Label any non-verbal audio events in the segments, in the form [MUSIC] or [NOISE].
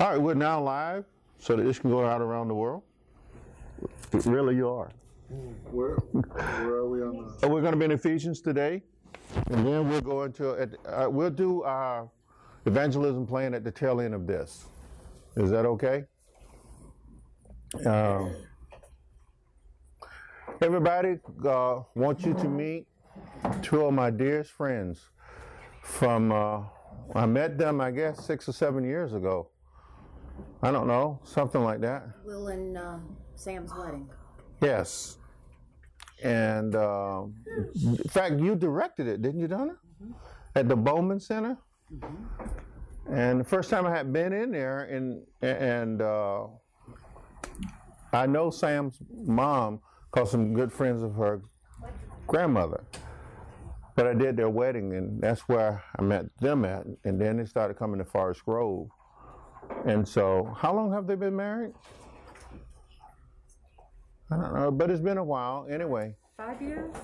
All right, we're now live so that this can go out around the world. Really, you are. Where, where are we on the? We're going to be in Ephesians today, and then we'll go into. Uh, we'll do our evangelism plan at the tail end of this. Is that okay? Um, everybody, uh, want you to meet two of my dearest friends from. Uh, I met them, I guess, six or seven years ago. I don't know, something like that. Will and uh, Sam's wedding. Yes. And um, in fact, you directed it, didn't you, Donna? At the Bowman Center. And the first time I had been in there, and and uh, I know Sam's mom cause some good friends of her grandmother. But I did their wedding, and that's where I met them at. And then they started coming to Forest Grove. And so, how long have they been married? I don't know, but it's been a while. Anyway, Five years?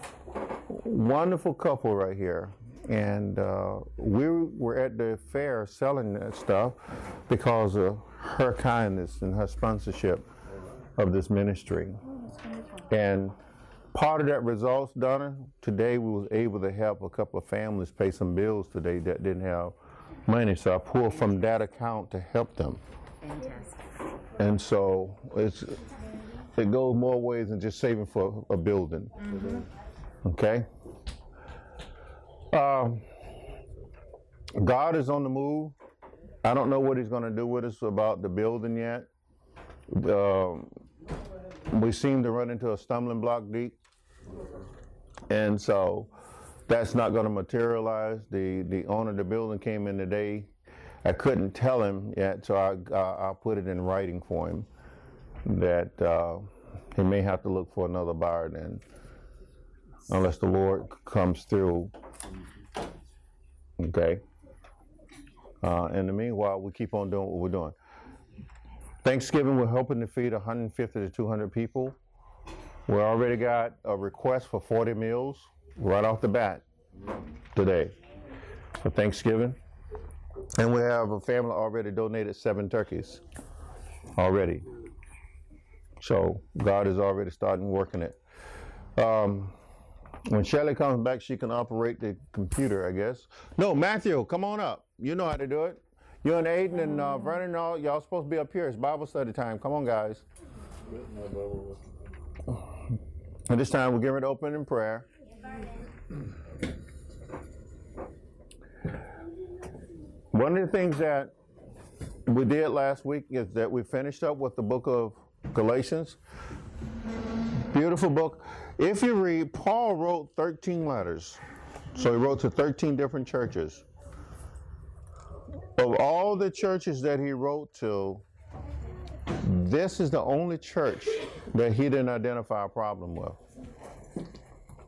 wonderful couple right here. And uh, we were at the fair selling that stuff because of her kindness and her sponsorship of this ministry. And part of that results, Donna, today we was able to help a couple of families pay some bills today that didn't have money. So I pull from that account to help them. Fantastic. And so it's it goes more ways than just saving for a building. Okay. Um, God is on the move. I don't know what He's going to do with us about the building yet. Um, we seem to run into a stumbling block deep, and so that's not going to materialize. The the owner of the building came in today. I couldn't tell him yet, so I I, I put it in writing for him that uh, he may have to look for another buyer then, unless the Lord comes through. Okay. Uh, in the meanwhile, we keep on doing what we're doing. Thanksgiving, we're hoping to feed 150 to 200 people. We already got a request for 40 meals right off the bat today for Thanksgiving. And we have a family already donated seven turkeys already. So God is already starting working it. Um, when Shelly comes back, she can operate the computer, I guess. No, Matthew, come on up. You know how to do it. You and Aiden and uh, Vernon, all, y'all supposed to be up here. It's Bible study time. Come on, guys. And this time we're ready to open in prayer. One of the things that we did last week is that we finished up with the book of Galatians. Beautiful book. If you read, Paul wrote 13 letters. So he wrote to 13 different churches. Of all the churches that he wrote to, this is the only church that he didn't identify a problem with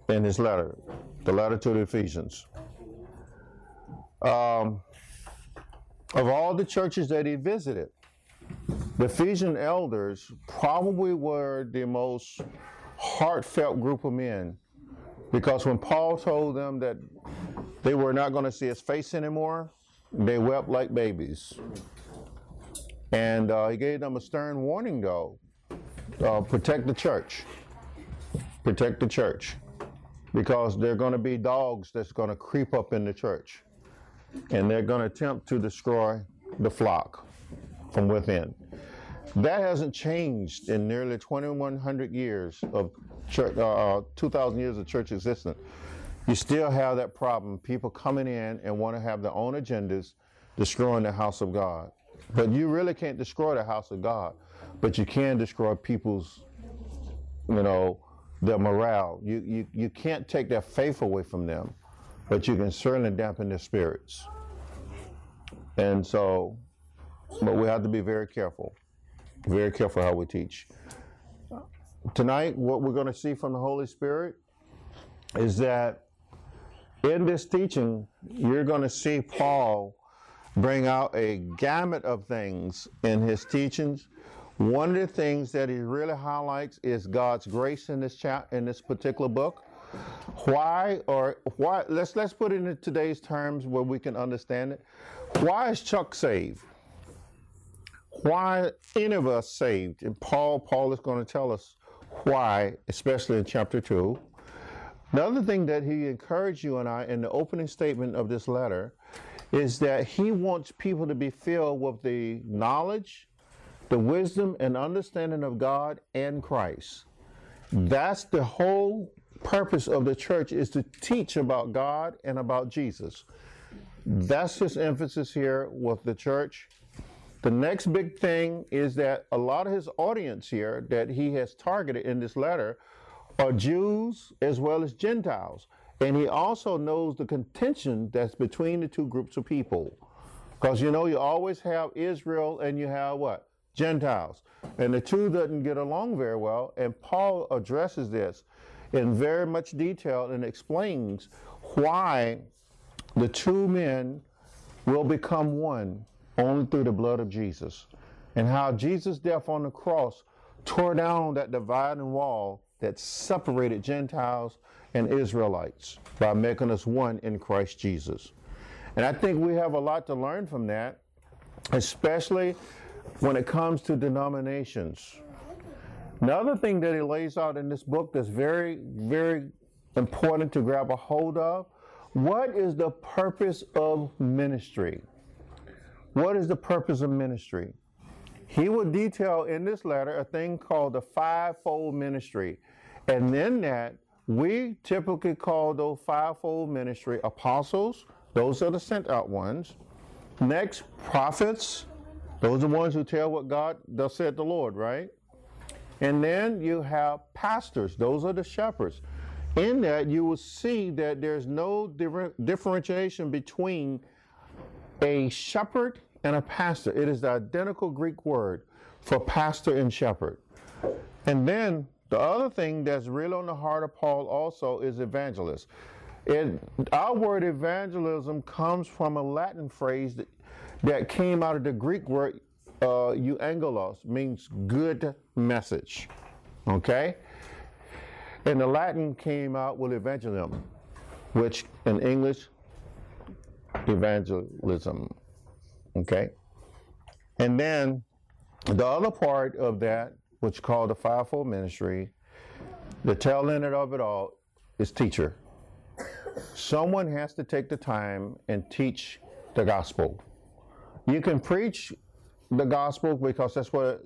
in his letter, the letter to the Ephesians. Um, of all the churches that he visited, the Ephesian elders probably were the most heartfelt group of men because when Paul told them that they were not going to see his face anymore, they wept like babies. And uh, he gave them a stern warning, though uh, protect the church. Protect the church. Because there are going to be dogs that's going to creep up in the church. And they're going to attempt to destroy the flock from within. That hasn't changed in nearly 2,100 years of church, uh, 2,000 years of church existence. You still have that problem. People coming in and want to have their own agendas, destroying the house of God. But you really can't destroy the house of God, but you can destroy people's, you know, their morale. You, you, you can't take their faith away from them, but you can certainly dampen their spirits. And so, but we have to be very careful, very careful how we teach. Tonight, what we're going to see from the Holy Spirit is that in this teaching, you're going to see Paul bring out a gamut of things in his teachings. One of the things that he really highlights is God's grace in this chap in this particular book. Why or why? Let's let's put it in today's terms where we can understand it. Why is Chuck saved? why any of us saved. And Paul, Paul is going to tell us why, especially in chapter 2. The other thing that he encouraged you and I in the opening statement of this letter is that he wants people to be filled with the knowledge, the wisdom, and understanding of God and Christ. That's the whole purpose of the church is to teach about God and about Jesus. That's his emphasis here with the church. The next big thing is that a lot of his audience here that he has targeted in this letter are Jews as well as Gentiles. And he also knows the contention that's between the two groups of people. Because you know, you always have Israel and you have what? Gentiles. And the two doesn't get along very well. And Paul addresses this in very much detail and explains why the two men will become one only through the blood of Jesus. And how Jesus' death on the cross tore down that dividing wall that separated Gentiles and Israelites by making us one in Christ Jesus. And I think we have a lot to learn from that, especially when it comes to denominations. Another thing that he lays out in this book that's very, very important to grab a hold of what is the purpose of ministry? What is the purpose of ministry? He will detail in this letter a thing called the fivefold ministry. And then that, we typically call those fivefold ministry apostles, those are the sent out ones. Next, prophets, those are the ones who tell what God does said the Lord, right? And then you have pastors, those are the shepherds. In that, you will see that there's no different differentiation between a shepherd and a pastor. It is the identical Greek word for pastor and shepherd. And then the other thing that's real on the heart of Paul also is evangelist. It, our word evangelism comes from a Latin phrase that, that came out of the Greek word uh, euangelos, means good message. Okay? And the Latin came out with evangelism, which in English, evangelism. Okay? And then the other part of that, which called the fivefold ministry, the tail end of it all is teacher. Someone has to take the time and teach the gospel. You can preach the gospel because that's what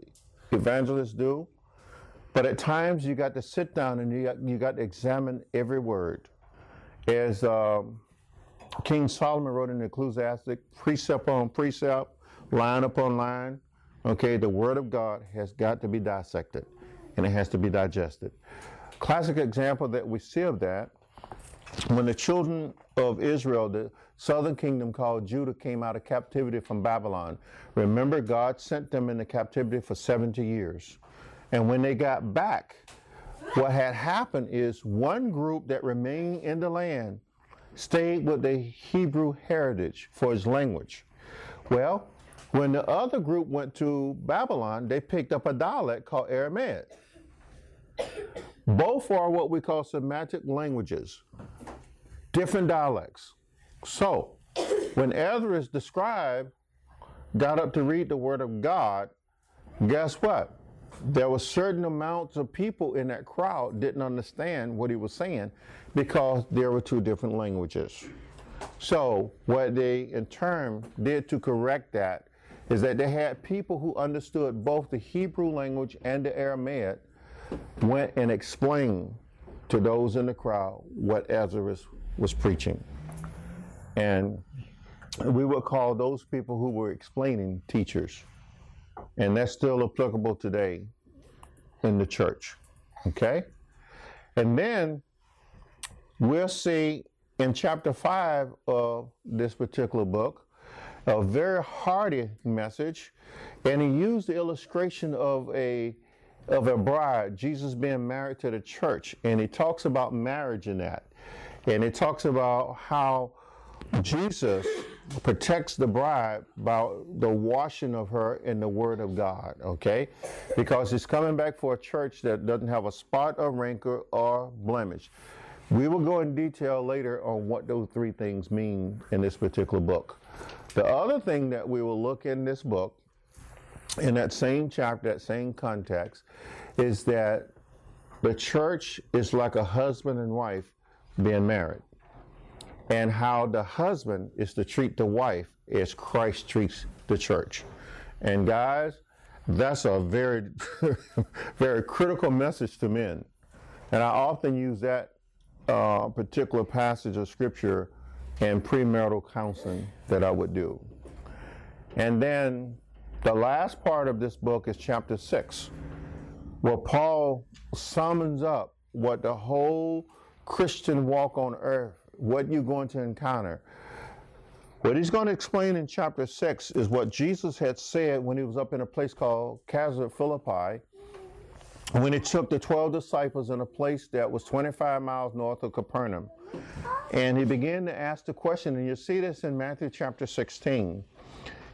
evangelists do. But at times you got to sit down and you got, you got to examine every word. As um, King Solomon wrote in Ecclesiastic, precept on precept, line upon line, okay, the word of God has got to be dissected and it has to be digested. Classic example that we see of that, when the children of Israel, the southern kingdom called Judah, came out of captivity from Babylon, remember God sent them into captivity for 70 years. And when they got back, what had happened is one group that remained in the land stayed with the Hebrew heritage for its language. Well, when the other group went to Babylon, they picked up a dialect called Aramaic. Both are what we call Semitic languages, different dialects. So, when Ezra is described, got up to read the Word of God, guess what? there were certain amounts of people in that crowd didn't understand what he was saying because there were two different languages. So what they in turn did to correct that is that they had people who understood both the Hebrew language and the Aramaic went and explained to those in the crowd what Ezra was preaching. And we would call those people who were explaining teachers. And that's still applicable today in the church. Okay? And then we'll see in chapter 5 of this particular book a very hearty message. And he used the illustration of a of a bride, Jesus being married to the church. And he talks about marriage in that. And he talks about how Jesus protects the bride by the washing of her in the Word of God, okay? Because he's coming back for a church that doesn't have a spot or wrinkle or blemish. We will go in detail later on what those three things mean in this particular book. The other thing that we will look in this book in that same chapter, that same context, is that the church is like a husband and wife being married. And how the husband is to treat the wife as Christ treats the church. And guys, that's a very, [LAUGHS] very critical message to men. And I often use that uh, particular passage of scripture in premarital counseling that I would do. And then the last part of this book is chapter 6, where Paul summons up what the whole Christian walk on earth, what you're going to encounter. What he's going to explain in chapter 6 is what Jesus had said when he was up in a place called Caesarea Philippi, when he took the 12 disciples in a place that was 25 miles north of Capernaum. And he began to ask the question, and you see this in Matthew chapter 16.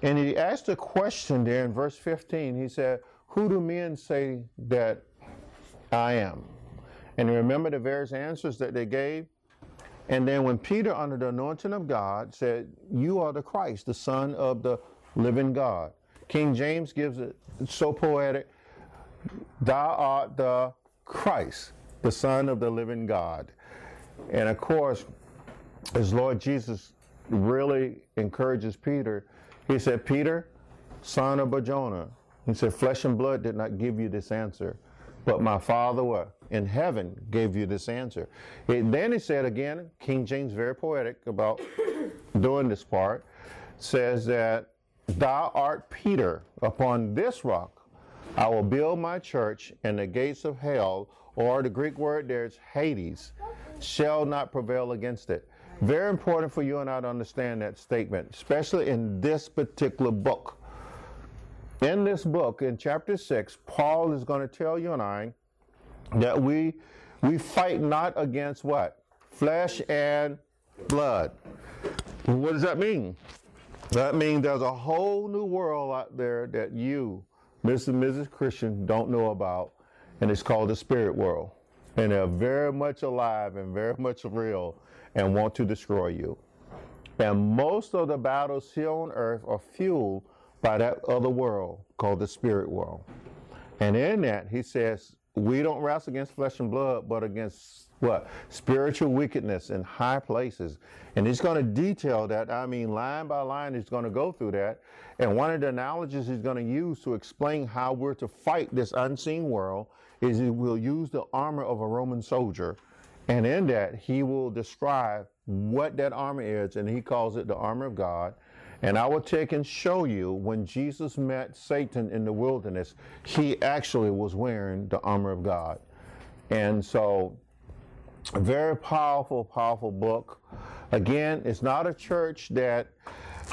And he asked a question there in verse 15. He said, Who do men say that I am? And remember the various answers that they gave? And then when Peter, under the anointing of God, said, You are the Christ, the Son of the living God. King James gives it so poetic, Thou art the Christ, the Son of the living God. And of course, as Lord Jesus really encourages Peter, he said, Peter, son of Barjona, he said, flesh and blood did not give you this answer, but my Father what? In heaven gave you this answer. Then he said again, King James, very poetic about [COUGHS] doing this part, says that thou art Peter, upon this rock I will build my church, and the gates of hell, or the Greek word there is Hades, shall not prevail against it. Very important for you and I to understand that statement, especially in this particular book. In this book, in chapter 6, Paul is going to tell you and I that we we fight not against what? Flesh and blood. What does that mean? That means there's a whole new world out there that you, Mr. and Mrs. Christian, don't know about, and it's called the spirit world. And they're very much alive and very much real and want to destroy you. And most of the battles here on earth are fueled by that other world called the spirit world. And in that, he says, we don't wrestle against flesh and blood, but against what? Spiritual wickedness in high places. And he's going to detail that. I mean, line by line, he's going to go through that. And one of the analogies he's going to use to explain how we're to fight this unseen world is he will use the armor of a Roman soldier. And in that, he will describe what that armor is, and he calls it the armor of God. And I will take and show you when Jesus met Satan in the wilderness, he actually was wearing the armor of God. And so, a very powerful, powerful book. Again, it's not a church that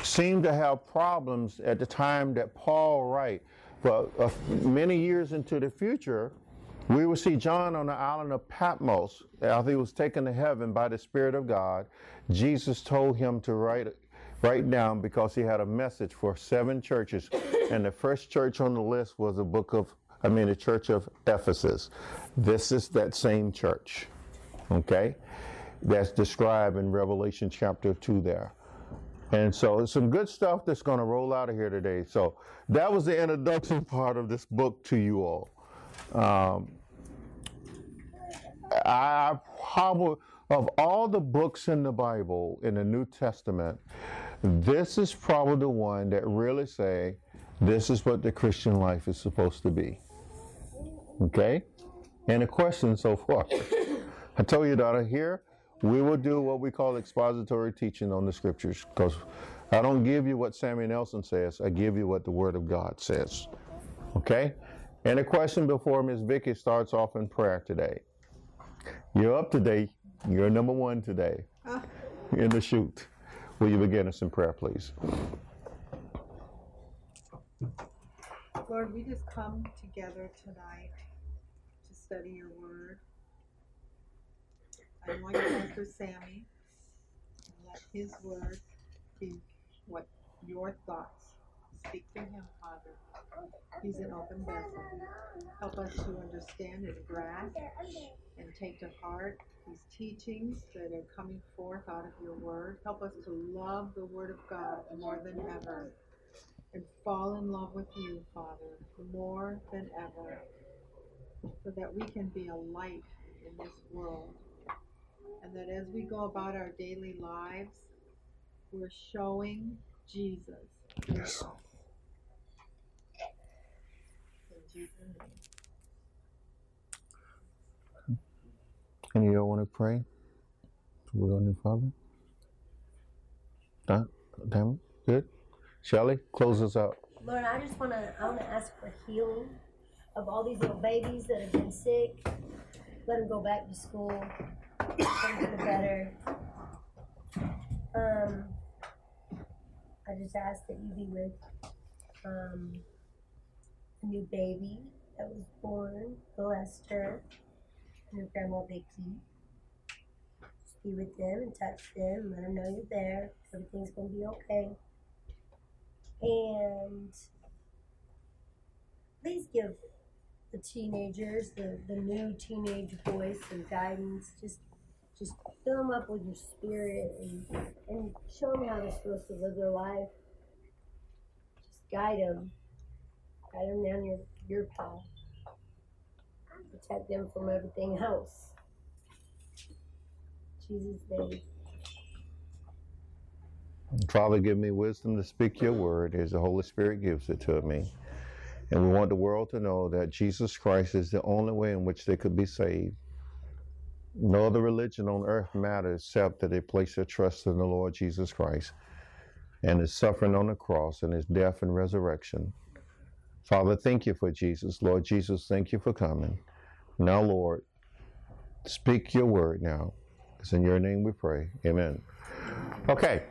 seemed to have problems at the time that Paul wrote. But uh, many years into the future, we will see John on the island of Patmos after he was taken to heaven by the Spirit of God. Jesus told him to write write down because he had a message for seven churches. And the first church on the list was the book of, I mean, the church of Ephesus. This is that same church, okay? That's described in Revelation chapter 2 there. And so some good stuff that's going to roll out of here today. So that was the introduction [LAUGHS] part of this book to you all. Um, I probably, of all the books in the Bible, in the New Testament, this is probably the one that really say, this is what the Christian life is supposed to be. Okay? And a question so far. [LAUGHS] I told you, daughter, here we will do what we call expository teaching on the scriptures because I don't give you what Samuel Nelson says, I give you what the Word of God says. Okay? And a question before Miss Vicky starts off in prayer today. You're up today. You're number one today ah. in the shoot. Will you begin us in prayer, please? Lord, we just come together tonight to study your word. I want you, Pastor Sammy, and let his word be what your thoughts speak to him, Father. He's an open vessel. Help us to understand and grasp and take to heart these teachings that are coming forth out of your word. Help us to love the word of God more than ever. and fall in love with you, Father, more than ever, so that we can be a light in this world. And that as we go about our daily lives, we're showing Jesus. Yes. Any of y'all want to pray? We're going to Father. Done? Damn Good? Shelley, close us out. Lord, I just want to I want to ask for healing of all these little babies that have been sick. Let them go back to school. Get better. Um, I just ask that you be with um, a new baby that was born, little Esther, and her grandma Vicky. Just be with them and touch them. Let them know you're there. Everything's gonna be okay and please give the teenagers, the, the new teenage boys, some guidance. Just just fill them up with your spirit and, and show them how they're supposed to live their life. Just guide them, guide them down your your path. Protect them from everything else. Jesus' name. Father, give me wisdom to speak your word as the Holy Spirit gives it to me. And we want the world to know that Jesus Christ is the only way in which they could be saved. No other religion on earth matters except that they place their trust in the Lord Jesus Christ and his suffering on the cross and his death and resurrection. Father, thank you for Jesus. Lord Jesus, thank you for coming. Now, Lord, speak your word now. It's in your name we pray. Amen. Okay.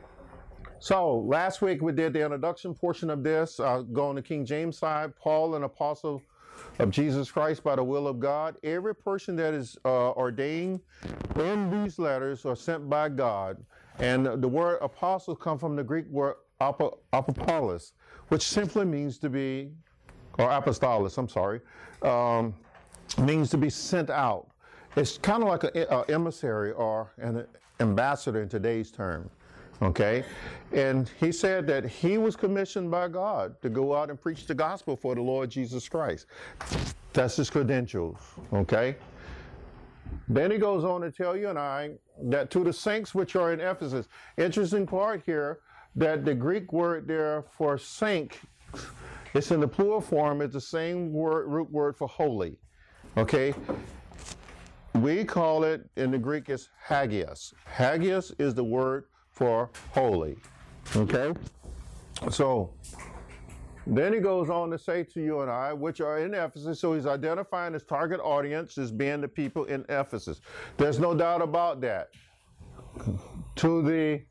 So last week we did the introduction portion of this. Uh, going to King James side, Paul, an apostle of Jesus Christ by the will of God. Every person that is uh, ordained in these letters are sent by God. And the word apostle comes from the Greek word apo- apostolos, which simply means to be, or apostolos, I'm sorry, um, means to be sent out. It's kind of like an emissary or an ambassador in today's term. Okay? And he said that he was commissioned by God to go out and preach the gospel for the Lord Jesus Christ. That's his credentials. Okay? Then he goes on to tell you and I that to the saints which are in Ephesus. Interesting part here that the Greek word there for saint, it's in the plural form, it's the same word, root word for holy. Okay? We call it in the Greek is hagios. Hagios is the word for holy. Okay? So, then he goes on to say to you and I, which are in Ephesus, so he's identifying his target audience as being the people in Ephesus. There's no doubt about that. To the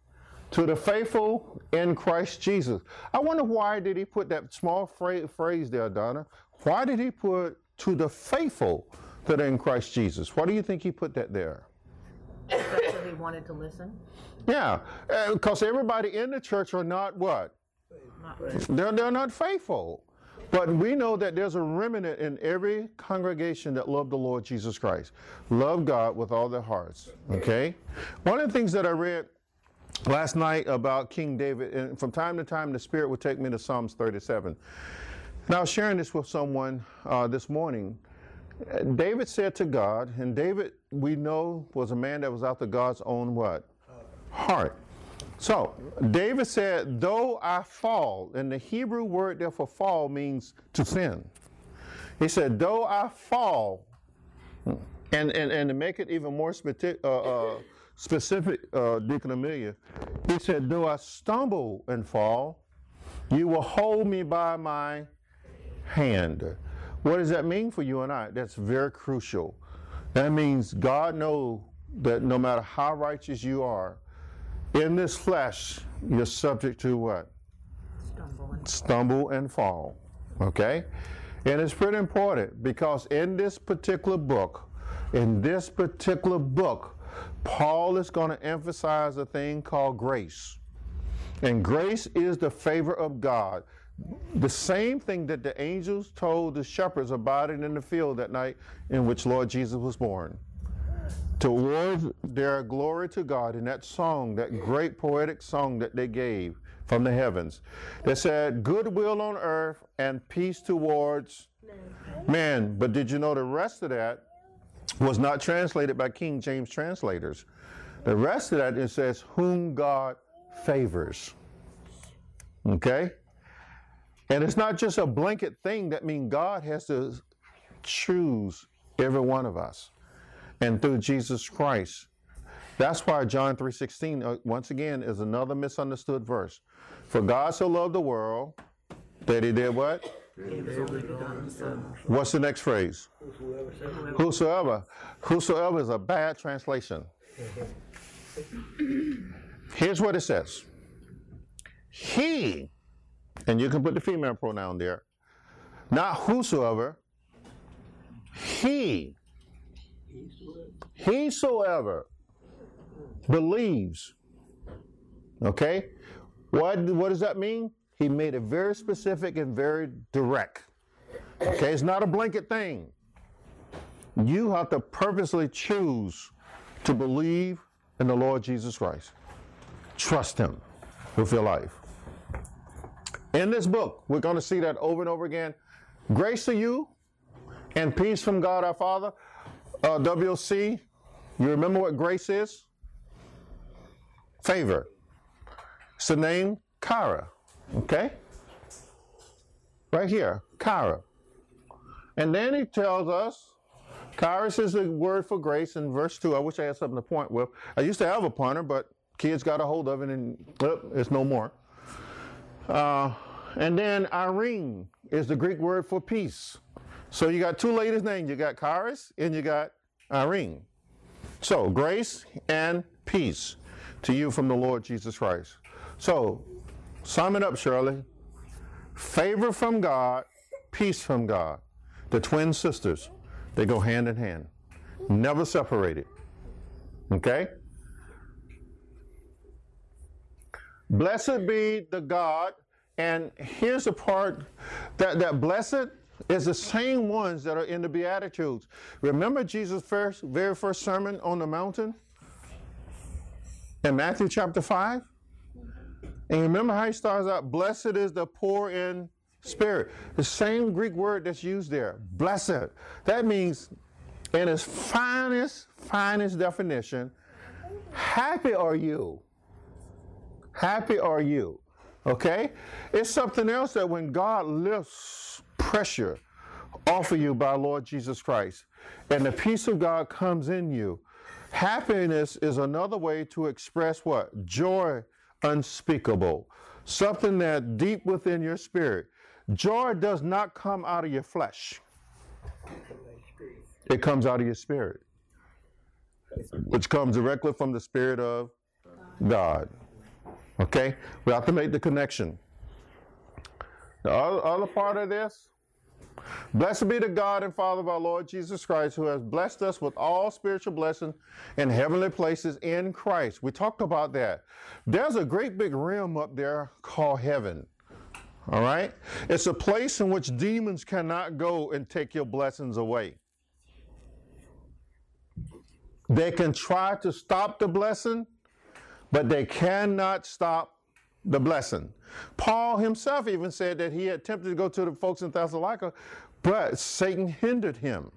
to the faithful in Christ Jesus. I wonder why did he put that small phrase, there, Donna? Why did he put to the faithful that are in Christ Jesus? Why do you think he put that there? Especially he wanted to listen. Yeah, because everybody in the church are not what? Not They're, they're not faithful. But we know that there's a remnant in every congregation that love the Lord Jesus Christ, love God with all their hearts. Okay? One of the things that I read last night about King David, and from time to time the Spirit would take me to Psalms 37. And I was sharing this with someone uh, this morning. David said to God, and David, we know, was a man that was after God's own what? Heart. So, David said, though I fall, and the Hebrew word there for fall means to sin. He said, though I fall, and, and, and to make it even more specific, uh, uh, specific uh, Deacon Amelia, he said, though I stumble and fall, you will hold me by my hand. What does that mean for you and I? That's very crucial. That means God knows that no matter how righteous you are, in this flesh, you're subject to what? stumble and Stumble and fall. Okay? And it's pretty important because in this particular book, in this particular book, Paul is going to emphasize a thing called grace. And grace is the favor of God. The same thing that the angels told the shepherds about it in the field that night in which Lord Jesus was born. Towards their glory to God in that song, that great poetic song that they gave, from the heavens that said, Goodwill on earth and peace towards men. But did you know the rest of that was not translated by King James translators? The rest of that it says, Whom God favors. Okay? And it's not just a blanket thing that means God has to choose every one of us. And through Jesus Christ. That's why John 3:16 uh, once again is another misunderstood verse. For God so loved the world that he did what? What's the next phrase? Whosoever. Whosoever is a bad translation. Here's what it says. He and you can put the female pronoun there. Not whosoever. He. Hesoever believes. Okay? What, what does that mean? He made it very specific and very direct. Okay? It's not a blanket thing. You have to purposely choose to believe in the Lord Jesus Christ. Trust Him with your life. In this book, we're going to see that over and over again. Grace to you and peace from God our Father. Uh, WC, you remember what grace is? Favor. It's the name Kara. Okay? Right here, Kara. And then he tells us, Charis is the word for grace in verse 2. I wish I had something to point with. I used to have a pointer, but kids got a hold of it and it's no more. Uh, and then Irene is the Greek word for peace. So you got two ladies' names. You got Charis and you got Irene. So grace and peace to you from the Lord Jesus Christ. So sum it up, Shirley. Favor from God, peace from God. The twin sisters, they go hand in hand, never separated. Okay? Blessed be the God, and here's the part that, that blessed is the same ones that are in the Beatitudes. Remember Jesus' first, very first sermon on the mountain in Matthew chapter 5? And remember how he starts out, blessed is the poor in spirit. The same Greek word that's used there, blessed. That means, in its finest, finest definition, happy are you. Happy are you. Okay? It's something else that when God lifts pressure off of you by Lord Jesus Christ and the peace of God comes in you, happiness is another way to express what? Joy unspeakable. Something that deep within your spirit. Joy does not come out of your flesh. It comes out of your spirit, which comes directly from the Spirit of God. Okay? We have to make the connection. The other, part of this, blessed be the God and Father of our Lord Jesus Christ, who has blessed us with all spiritual blessings in heavenly places in Christ. We talked about that. There's a great big realm up there called heaven. All right? It's a place in which demons cannot go and take your blessings away. They can try to stop the blessing, but they cannot stop the blessing. Paul himself even said that he attempted to go to the folks in Thessalonica, but Satan hindered him.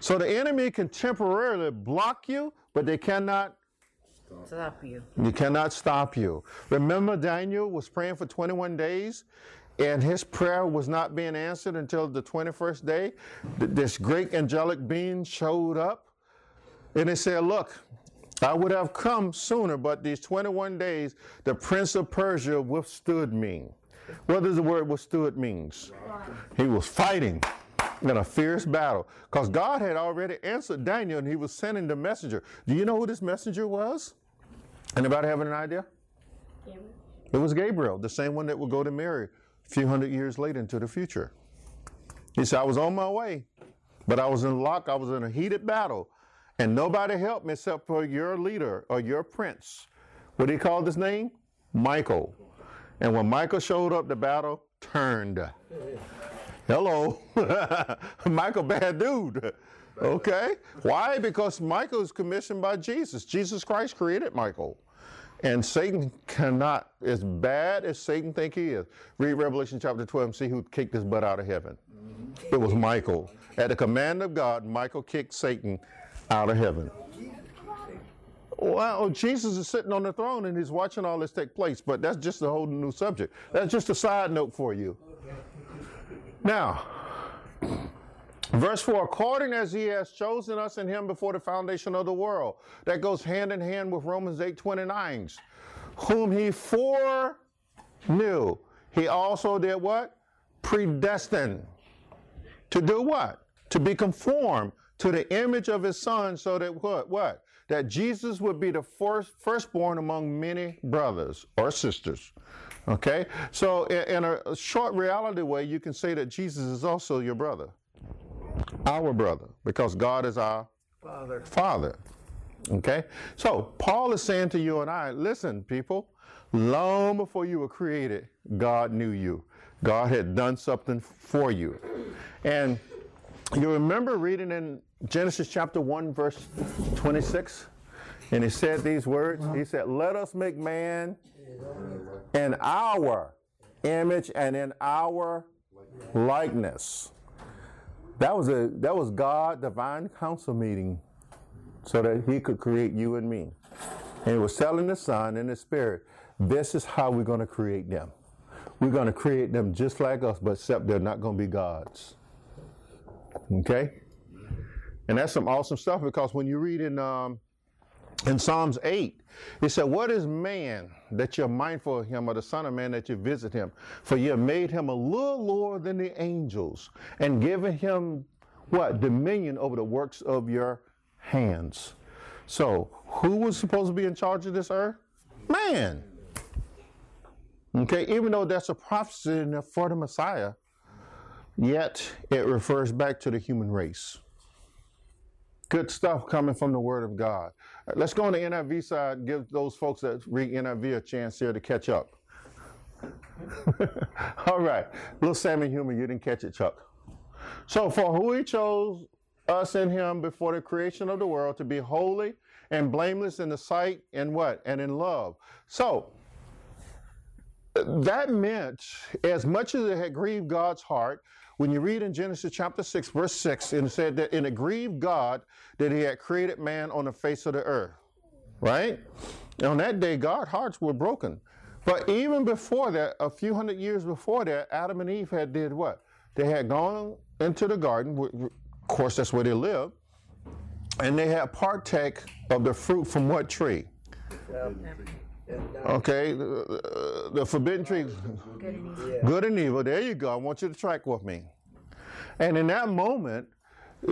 So the enemy can temporarily block you, but they cannot Stop you. you cannot stop you. Remember, Daniel was praying for 21 days, and his prayer was not being answered until the 21st day. This great angelic being showed up, and they said, Look, I would have come sooner, but these 21 days, the prince of Persia withstood me. What does the word withstood means? He was fighting in a fierce battle because God had already answered Daniel and he was sending the messenger. Do you know who this messenger was? Anybody having an idea? It was Gabriel, the same one that would go to Mary a few hundred years later into the future. He said, I was on my way, but I was in lock, I was in a heated battle, and nobody helped me except for your leader or your prince. What did he call his name? Michael. And when Michael showed up, the battle turned. Hello. [LAUGHS] Michael, bad dude. Okay. Why? Because Michael is commissioned by Jesus. Jesus Christ created Michael. And Satan cannot, as bad as Satan think he is, read Revelation chapter 12 and see who kicked his butt out of heaven. It was Michael. At the command of God, Michael kicked Satan out of heaven. Well, Jesus is sitting on the throne and he's watching all this take place, but that's just a whole new subject. That's just a side note for you. Now, verse 4 according as he has chosen us in him before the foundation of the world. That goes hand in hand with Romans 8 29. Whom he foreknew, he also did what? Predestined. To do what? To be conformed to the image of his son, so that what? What? That Jesus would be the first firstborn among many brothers or sisters. Okay? So, in, in a, a short reality way, you can say that Jesus is also your brother, our brother, because God is our Father. Father. Okay? So, Paul is saying to you and I listen, people, long before you were created, God knew you. God had done something for you. And you remember reading in Genesis chapter 1, verse 26? And he said these words He said, Let us make man in our image and in our likeness. That was a that was God divine council meeting so that he could create you and me. And he was telling the Son and the Spirit, this is how we're going to create them. We're going to create them just like us, but except they're not going to be gods. Okay? And that's some awesome stuff because when you read in um, in Psalms 8, it said, What is man that you're mindful of him, or the Son of Man that you visit him? For you have made him a little lower than the angels, and given him what? Dominion over the works of your hands. So, who was supposed to be in charge of this earth? Man. Okay, even though that's a prophecy for the Messiah, yet it refers back to the human race. Good stuff coming from the Word of God. Uh, let's go on the NIV side, give those folks that read NIV a chance here to catch up. [LAUGHS] All right, little Sammy humor, you didn't catch it, Chuck. So, for who he chose us in him before the creation of the world to be holy and blameless in the sight and what? And in love. So, uh, that meant as much as it had grieved God's heart, when you read in Genesis chapter 6, verse 6, and it said that and it grieved God that he had created man on the face of the earth. Right? And on that day, God's hearts were broken. But even before that, a few hundred years before that, Adam and Eve had did what? They had gone into the garden, of course, that's where they lived, and they had partake of the fruit from what tree? Okay, the, uh, the forbidden tree, Good and easy. good and evil. There you go. I want you to track with me. And in that moment,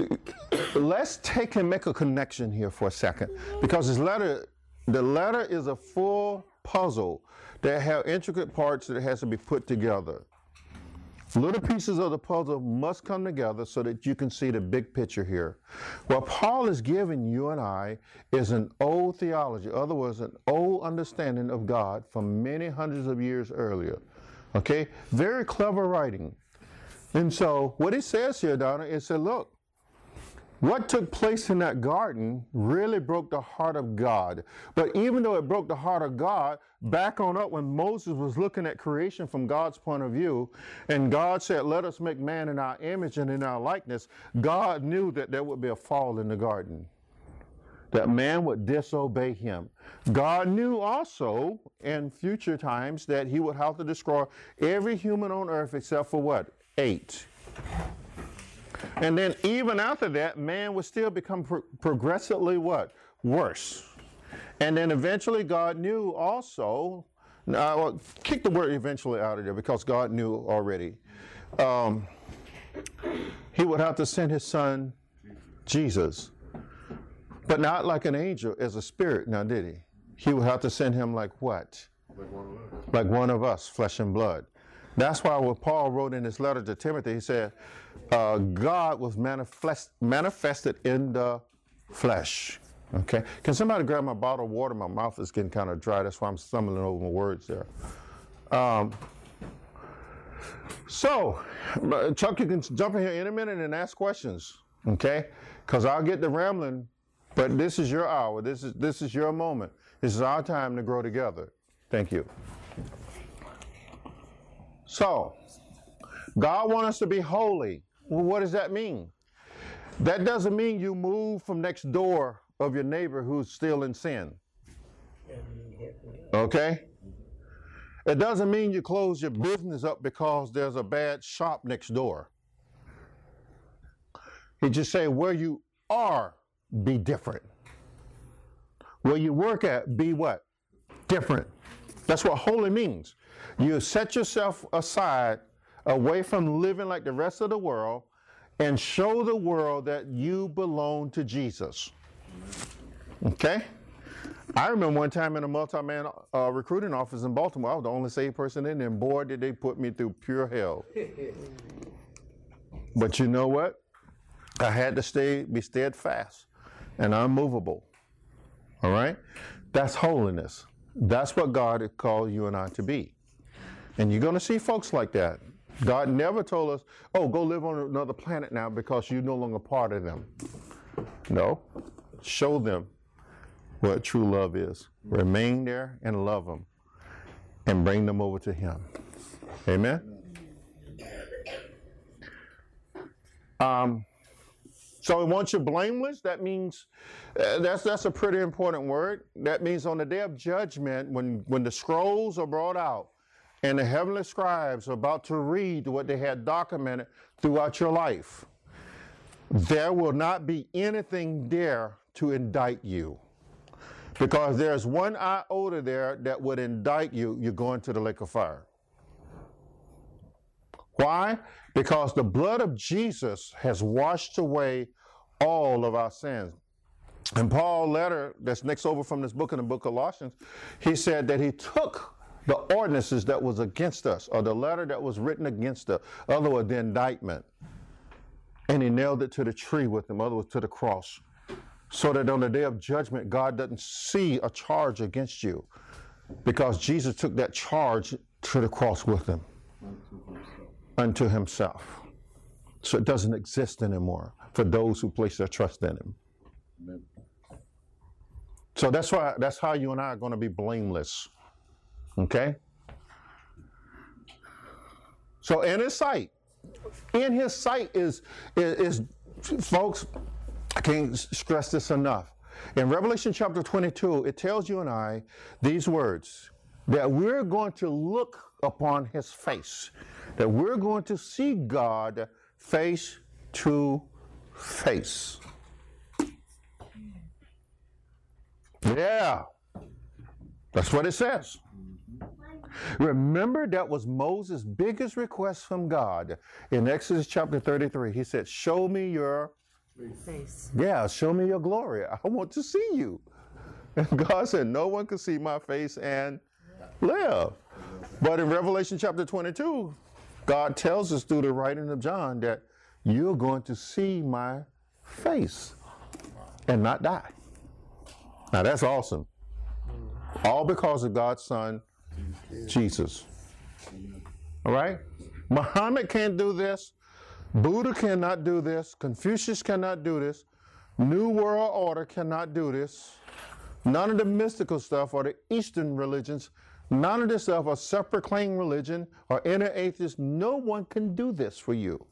[COUGHS] let's take and make a connection here for a second, because this letter, the letter is a full puzzle that have intricate parts that has to be put together. Little pieces of the puzzle must come together so that you can see the big picture here. What Paul is giving you and I is an old theology, other words, an old understanding of God from many hundreds of years earlier. Okay? Very clever writing. And so what he says here, Donna, is that look, what took place in that garden really broke the heart of God. But even though it broke the heart of God, hmm. back on up when Moses was looking at creation from God's point of view, and God said, Let us make man in our image and in our likeness, God knew that there would be a fall in the garden. That man would disobey him. God knew also in future times that he would have to destroy every human on earth except for what? Eight. And then even after that, man would still become pro- progressively what? Worse. And then eventually God knew also, uh, well, kick the word eventually out of there because God knew already. Um, he would have to send his son, Jesus, but not like an angel, as a spirit, now did he? He would have to send him like what? Like one of us, flesh and blood. That's why what Paul wrote in his letter to Timothy, he said, uh, God was manifest, manifested in the flesh. Okay? Can somebody grab my bottle of water? My mouth is getting kind of dry. That's why I'm stumbling over my words there. Um, so, Chuck, you can jump in here in a minute and ask questions. Okay? Because I'll get the rambling But this is your hour. This is this is your moment. This is our time to grow together. Thank you. So, God wants us to be holy. Well, what does that mean? That doesn't mean you move from next door of your neighbor who's still in sin. Okay? It doesn't mean you close your business up because there's a bad shop next door. He just say where you are, be different. Where you work at, be what? Different. That's what holy means. You set yourself aside away from living like the rest of the world and show the world that you belong to Jesus. Okay? I remember one time in a multi-man uh, recruiting office in Baltimore, I was the only saved person in there, and boy, did they put me through pure hell. [LAUGHS] but you know what? I had to stay, be steadfast and unmovable. All right? That's holiness. That's what God has called you and I to be. And you're going to see folks like that. God never told us, oh, go live on another planet now because you're no longer part of them. No. Show them what true love is. Remain there and love them and bring them over to Him. Amen? Um, so want you're blameless, that means uh, that's that's a pretty important word. That means on the day of judgment, when when the scrolls are brought out, and the heavenly scribes are about to read what they had documented throughout your life, there will not be anything there to indict you. Because there's one iota there that would indict you, you're going to the lake of fire. Why? Because the blood of Jesus has washed away all of our sins. And Paul letter that's next over from this book in the book of Colossians, he said that he took the ordinances that was against us, or the letter that was written against us, other words, the indictment, and he nailed it to the tree with him, other words, to the cross, so that on the day of judgment, God doesn't see a charge against you, because Jesus took that charge to the cross with him, unto himself. So it doesn't exist anymore for those who place their trust in him. So that's why that's how you and I are going to be blameless. Okay? So in his sight, in his sight is, is, is, folks, I can't stress this enough. In Revelation chapter 22, it tells you and I these words that we're going to look upon his face, that we're going to see God face to face. Yeah, that's what it says. Remember, that was Moses' biggest request from God in Exodus chapter 33. He said, Show me your Face. yeah, show me your glory. I want to see you. And God said, No one can see my face and live. But in Revelation chapter 22, God tells us through the writing of John that you're going to see my face and not die. Now that's awesome. All because of God's Son, Jesus. All right? Muhammad can't do this. Buddha cannot do this. Confucius cannot do this. New World Order cannot do this. None of the mystical stuff or the Eastern religions, none of this stuff or claim religion or inner atheist, no one can do this for you.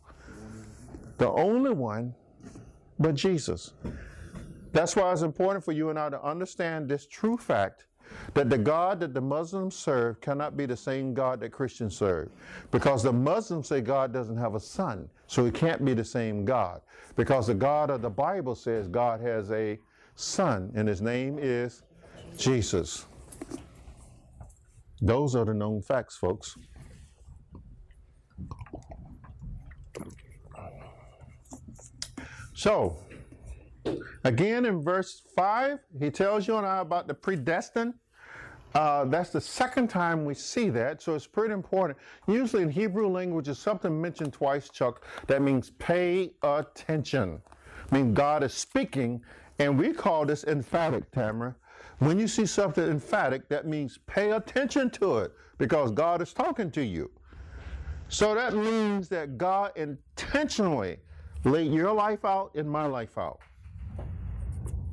The only one but Jesus. That's why it's important for you and I to understand this true fact that the God that the Muslims serve cannot be the same God that Christians serve. Because the Muslims say God doesn't have a son, so he can't be the same God. Because the God of the Bible says God has a son, and his name is Jesus. Those are the known facts, folks. So, again in verse 5, he tells you and I about the predestined. Uh, that's the second time we see that, so it's pretty important. Usually in Hebrew language, is something mentioned twice, Chuck, that means pay attention. I mean, God is speaking, and we call this emphatic, Tamara. When you see something emphatic, that means pay attention to it because God is talking to you. So that means that God intentionally laid your life out and my life out.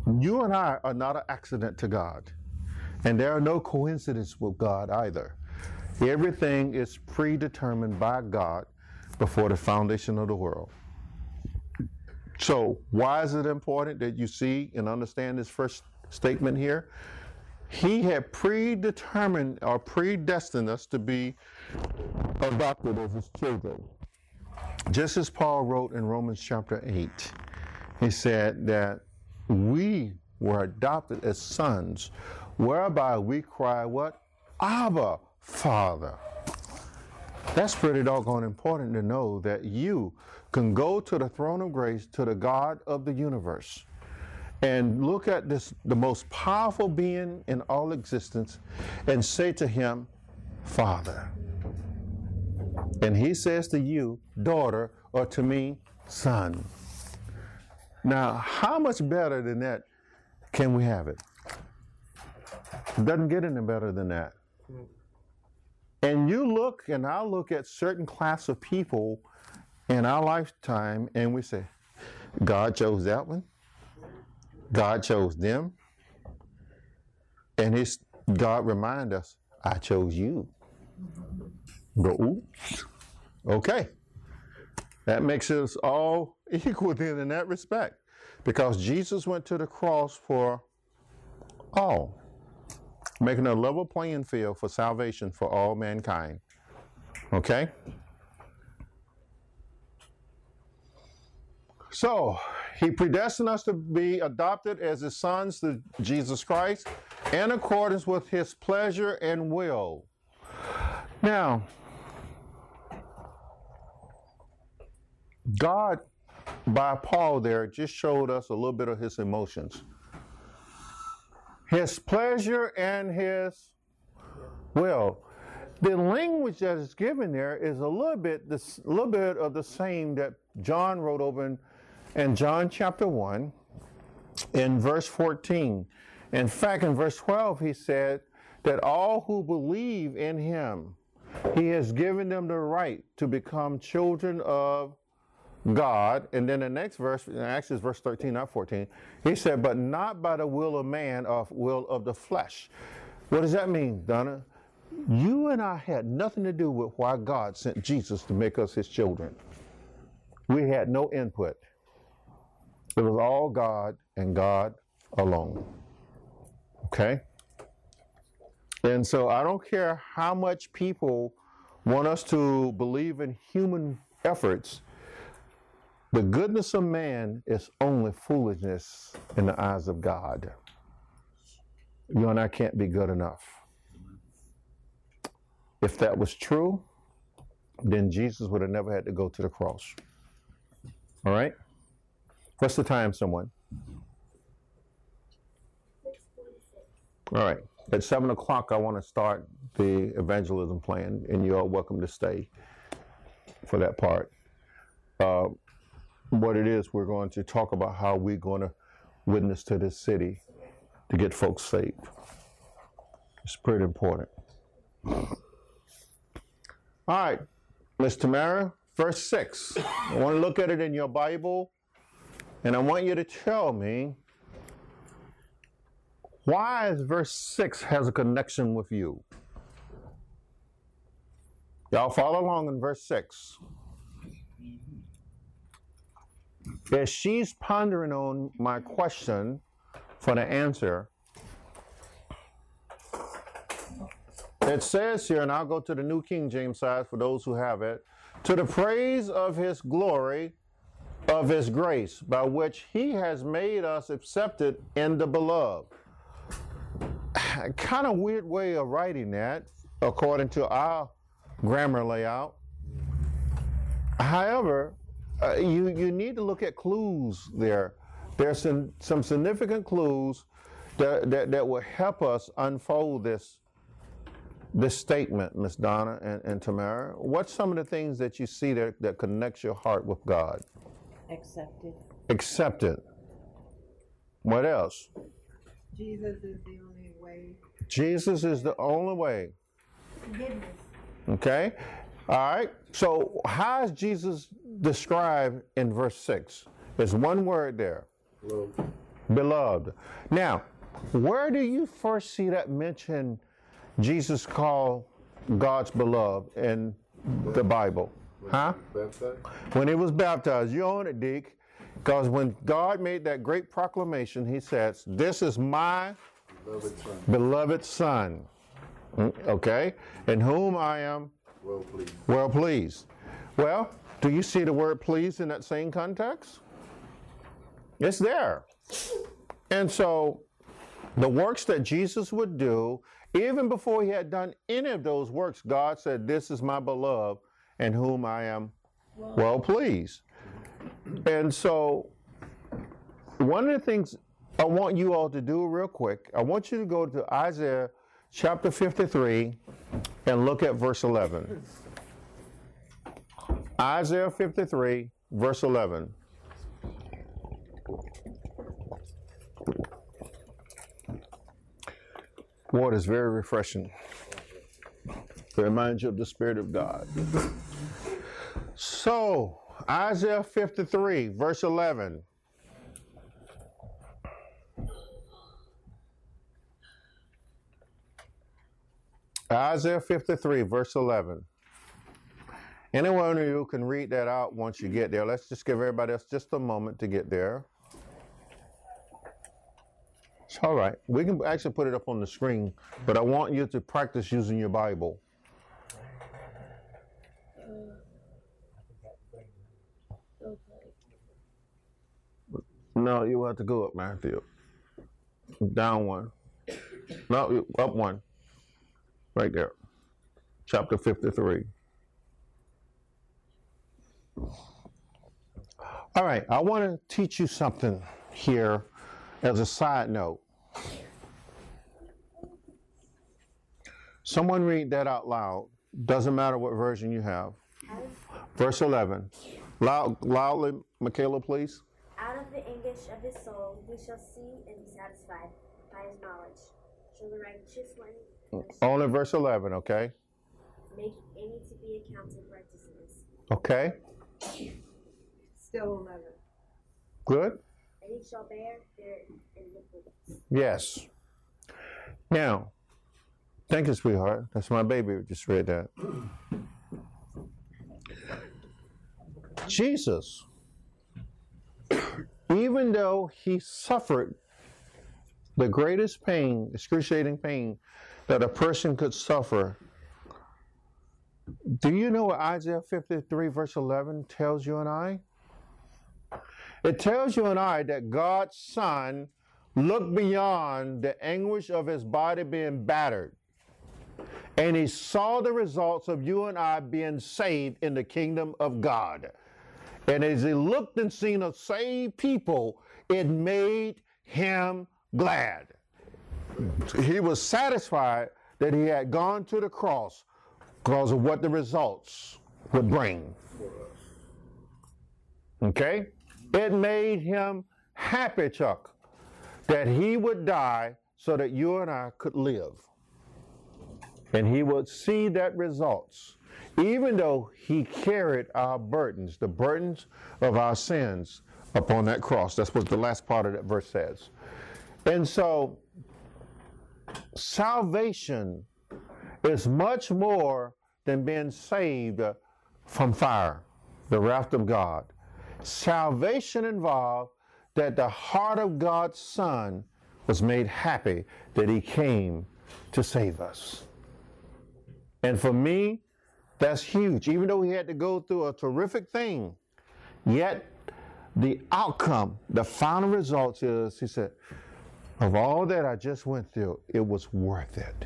Mm-hmm. You and I are not an accident to God. And there are no coincidences with God either. Everything is predetermined by God before the foundation of the world. So, why is it important that you see and understand this first statement here? He had predetermined or predestined us to be adopted as his children. Just as Paul wrote in Romans chapter 8, he said that we were adopted as sons, whereby we cry, What? Abba, Father. That's pretty doggone important to know that you can go to the throne of grace, to the God of the universe, and look at this, the most powerful being in all existence, and say to him, Father. And he says to you, daughter, or to me, son. Now, how much better than that can we have it? It doesn't get any better than that. And you look, and I look at certain class of people in our lifetime, and we say, God chose that one. God chose them. And his God remind us, I chose you. Go. Okay. That makes us all [LAUGHS] equal then in that respect. Because Jesus went to the cross for all, making a level playing field for salvation for all mankind. Okay? So, he predestined us to be adopted as his sons to Jesus Christ in accordance with his pleasure and will. Now, God, by Paul there, just showed us a little bit of his emotions. His pleasure and his will. The language that is given there is a little bit, this, little bit of the same that John wrote over in, in John chapter 1 in verse 14. In fact, in verse 12, he said that all who believe in him, he has given them the right to become children of God. And then the next verse, actually, is verse 13, not 14, he said, but not by the will of man of will of the flesh. What does that mean, Donna? You and I had nothing to do with why God sent Jesus to make us his children. We had no input. It was all God and God alone. Okay? And so I don't care how much people want us to believe in human efforts. The goodness of man is only foolishness in the eyes of God. You and I can't be good enough. If that was true, then Jesus would have never had to go to the cross. All right? What's the time, someone? All right. At 7 o'clock, I want to start the evangelism plan, and you're welcome to stay for that part. Uh, what it is, we're going to talk about how we're going to witness to this city to get folks saved. It's pretty important. All right, Miss Tamara, verse 6. I want to look at it in your Bible, and I want you to tell me why verse 6 has a connection with you. Y'all follow along in verse 6. As she's pondering on my question for the answer, it says here, and I'll go to the New King James side for those who have it, to the praise of his glory, of his grace, by which he has made us accepted in the beloved. [SIGHS] kind of weird way of writing that, according to our grammar layout. However, uh, you, you need to look at clues there. There's some, some significant clues that, that, that will help us unfold this, this statement, Miss Donna and, and Tamara. What's some of the things that you see that, that connects your heart with God? Accepted. Accepted. What else? Jesus is the only way. Jesus is the only way. Forgiveness. Okay? All right. So, how is Jesus described in verse 6? There's one word there Love. beloved. Now, where do you first see that mention Jesus called God's beloved in the Bible? Huh? Baptized? When he was baptized, you own it, Deke. Because when God made that great proclamation, he says, This is my Beloved son, beloved Son. Mm, Okay? In whom I am well pleased. well pleased. Well, do you see the word pleased in that same context? It's there. And so the works that Jesus would do, even before he had done any of those works, God said, This is my beloved in whom I am well pleased. And so one of the things I want you all to do real quick, I want you to go to Isaiah chapter 53 and look at verse 11. Isaiah 53, verse 11. Water is very refreshing. It reminds you of the Spirit of God. So, Isaiah 53, verse 11. Isaiah 53, verse 11. Anyone of you can read that out once you get there. Let's just give everybody else just a moment to get there. It's all right. We can actually put it up on the screen, but I want you to practice using your Bible. No, you have to go up, Matthew. Down one. No, up one. Right there. Chapter 53. All right, I want to teach you something here as a side note. Someone read that out loud. Doesn't matter what version you have. Verse 11. Loud, loudly, Michaela, please. Out of the anguish of his soul he shall see and be satisfied by his knowledge. Shall the righteous one Only verse 11, okay? make any to be accounted righteousness? Okay, Still eleven. good? And he shall bear their iniquities. Yes. Now, thank you, sweetheart. That's my baby who just read that. Jesus, [COUGHS] even though he suffered the greatest pain, excruciating pain that a person could suffer, do you know what Isaiah 53, verse 11 tells you and I? It tells you and I that God's Son looked beyond the anguish of his body being battered. And he saw the results of you and I being saved in the kingdom of God. And as he looked and seen a saved people, it made him glad. He was satisfied that he had gone to the cross because of what the results would bring. Okay? It made him happy, Chuck, that he would die so that you and I could live. And he would see that results, even though he carried our burdens, the burdens of our sins upon that cross. That's what the last part of that verse says. And so, salvation is much more than being saved from fire, the wrath of God. Salvation involved that the heart of God's Son was made happy that He came to save us. And for me, that's huge. Even though He had to go through a terrific thing, yet the outcome, the final result is He said, of all that I just went through, it was worth it.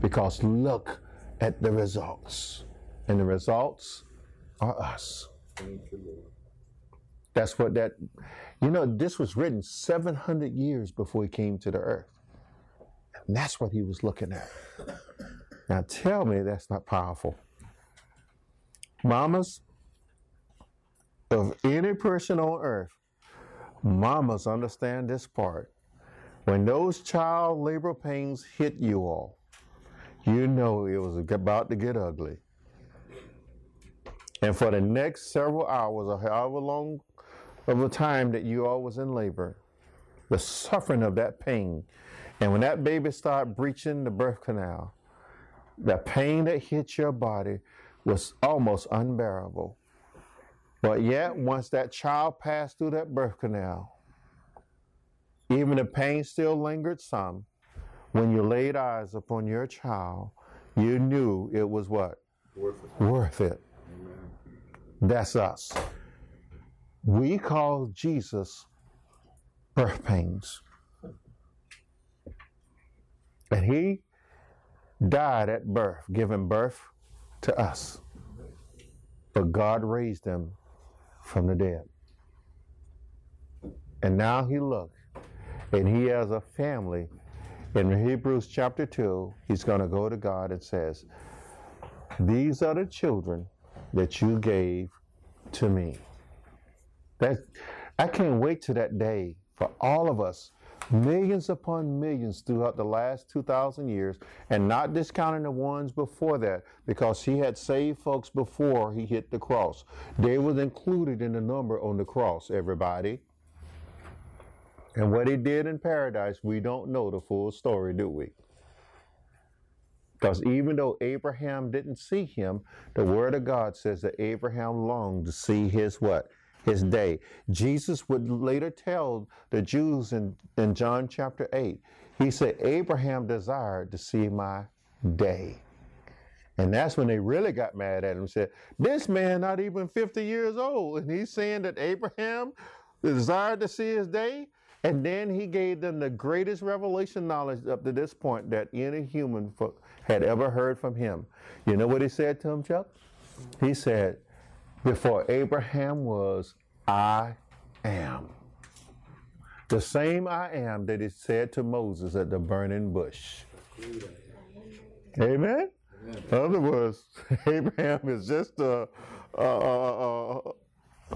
Because look at the results. And the results are us. That's what that, you know, this was written 700 years before he came to the earth. And that's what he was looking at. Now tell me that's not powerful. Mamas, of any person on earth, mamas understand this part. When those child labor pains hit you all, you know it was about to get ugly. And for the next several hours or however long of a time that you all was in labor, the suffering of that pain. And when that baby started breaching the birth canal, the pain that hit your body was almost unbearable. But yet, once that child passed through that birth canal, even the pain still lingered some. When you laid eyes upon your child, you knew it was what? Worth it. Worth it. Amen. That's us. We call Jesus birth pains. And he died at birth, giving birth to us. But God raised him from the dead. And now he look, and he has a family. In Hebrews chapter 2, he's going to go to God and says, These are the children that you gave to me. That I can't wait to that day for all of us, millions upon millions throughout the last 2,000 years, and not discounting the ones before that, because he had saved folks before he hit the cross. They was included in the number on the cross, everybody. And what he did in paradise, we don't know the full story, do we? Because even though Abraham didn't see him, the word of God says that Abraham longed to see his what? His day. Jesus would later tell the Jews in, in John chapter 8, he said, Abraham desired to see my day. And that's when they really got mad at him and said, This man not even 50 years old. And he's saying that Abraham desired to see his day. And then he gave them the greatest revelation knowledge up to this point that any human had ever heard from him. You know what he said to him, Chuck? He said, Before Abraham was, I am. The same I am that he said to Moses at the burning bush. Amen? In other words, [LAUGHS] Abraham is just a, a, a, a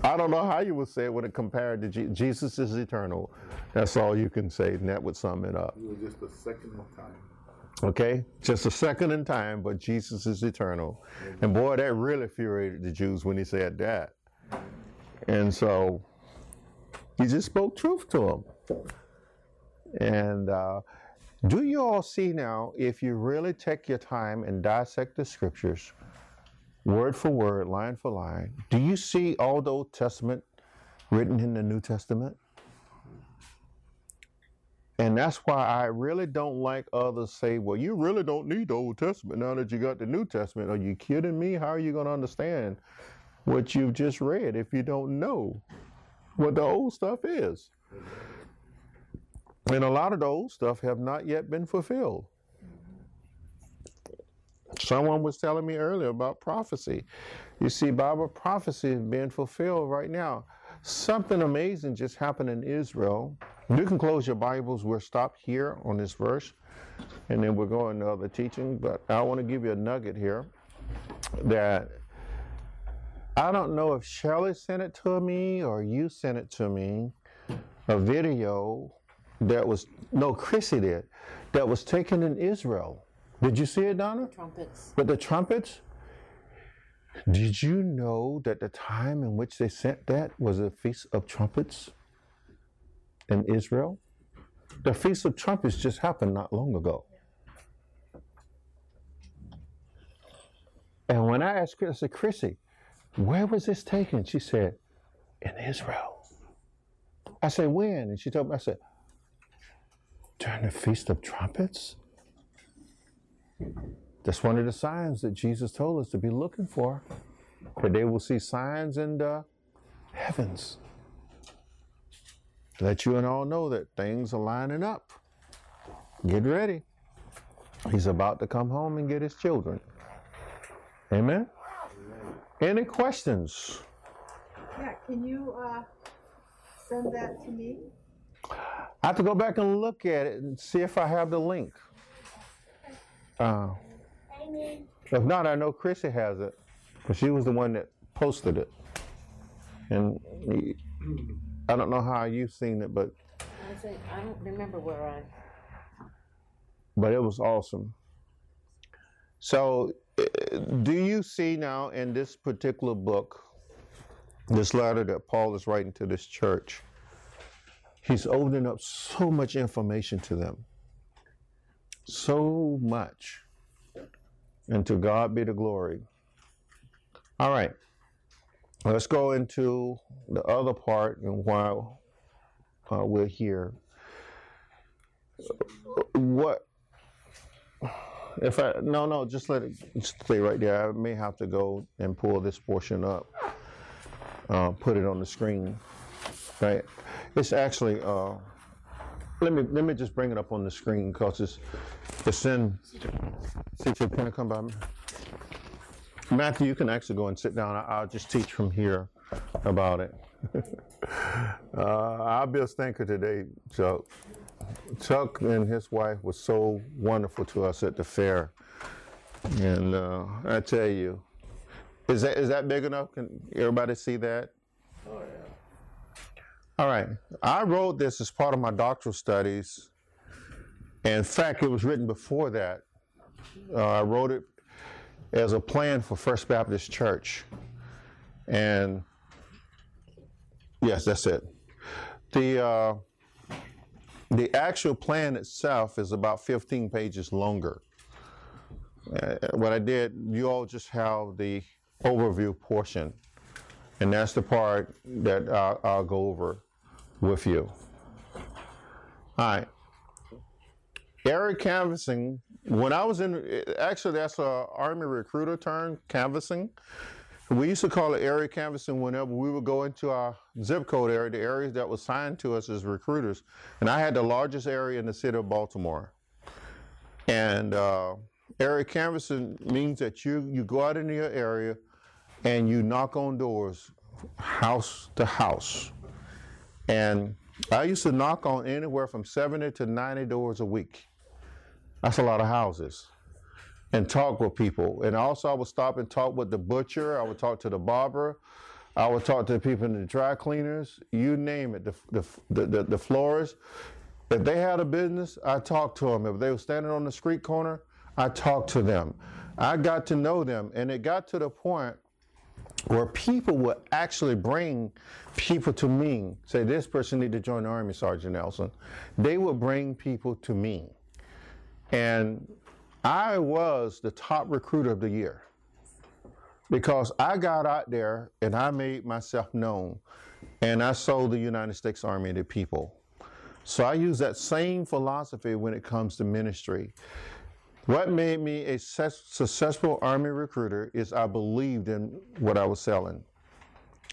I don't know how you would say it when it compared to Je- Jesus is eternal. That's all you can say, and that would sum it up. It was just a second of time. Okay? Just a second in time, but Jesus is eternal. And boy, that really infuriated the Jews when he said that. And so he just spoke truth to them. And uh, do you all see now, if you really take your time and dissect the scriptures, word for word, line for line, do you see all the Old Testament written in the New Testament? And that's why I really don't like others say, well, you really don't need the Old Testament now that you got the New Testament. Are you kidding me? How are you going to understand what you've just read if you don't know what the old stuff is? And a lot of the old stuff have not yet been fulfilled. Someone was telling me earlier about prophecy. You see, Bible prophecy is being fulfilled right now. Something amazing just happened in Israel. You can close your Bibles. We're stopped here on this verse, and then we're going to other teaching. But I want to give you a nugget here that I don't know if Shelley sent it to me or you sent it to me. A video that was no, Chrissy did that was taken in Israel. Did you see it, Donna? Trumpets. With the trumpets? Did you know that the time in which they sent that was a feast of trumpets in Israel? The feast of trumpets just happened not long ago. And when I asked Chris, I said, Chrissy, where was this taken? She said, in Israel. I said, when? And she told me, I said, during the Feast of Trumpets? That's one of the signs that Jesus told us to be looking for. They will see signs in the heavens. Let you and all know that things are lining up. Get ready. He's about to come home and get his children. Amen? Any questions? Yeah, can you, uh, send that to me? I have to go back and look at it and see if I have the link. Uh, Amen. if not, I know Chrissy has it because she was the one that posted it. And I don't know how you've seen it, but I think, I don't remember where I, but it was awesome. So, uh, do you see now in this particular book, this letter that Paul is writing to this church, He's opening up so much information to them. So much. And to God be the glory. All right. Let's go into the other part and while uh, we're here. What if I no no just let it stay right there. I may have to go and pull this portion up, uh, put it on the screen. Right, it's actually. Uh, let me let me just bring it up on the screen because it's it's in. Teacher, can I come by? Matthew, you can actually go and sit down. I- I'll just teach from here about it. [LAUGHS] uh, I'll be a stinker today, Chuck. Chuck and his wife was so wonderful to us at the fair, and uh, I tell you, is that is that big enough? Can everybody see that? Oh yeah. All right, I wrote this as part of my doctoral studies. In fact, it was written before that. Uh, I wrote it as a plan for First Baptist Church, and yes, that's it. The uh, the actual plan itself is about 15 pages longer. Uh, what I did, you all just have the overview portion, and that's the part that I'll, I'll go over with you. All right. Area canvassing. When I was in, actually, that's a Army recruiter term, canvassing. We used to call it area canvassing whenever we would go into our zip code area, the areas that was assigned to us as recruiters. And I had the largest area in the city of Baltimore. And uh, area canvassing means that you, you go out into your area and you knock on doors, house to house. And I used to knock on anywhere from 70 to 90 doors a week. That's a lot of houses and talk with people. And also, I would stop and talk with the butcher. I would talk to the barber. I would talk to the people in the dry cleaners. You name it. The the the, the, the florists. If they had a business, I talked to them. If they were standing on the street corner, I talked to them. I got to know them, and it got to the point where people would actually bring people to me. Say, this person need to join the army, Sergeant Nelson. They would bring people to me, and I was the top recruiter of the year because I got out there and I made myself known and I sold the United States Army to people. So I use that same philosophy when it comes to ministry. What made me a success- successful Army recruiter is I believed in what I was selling.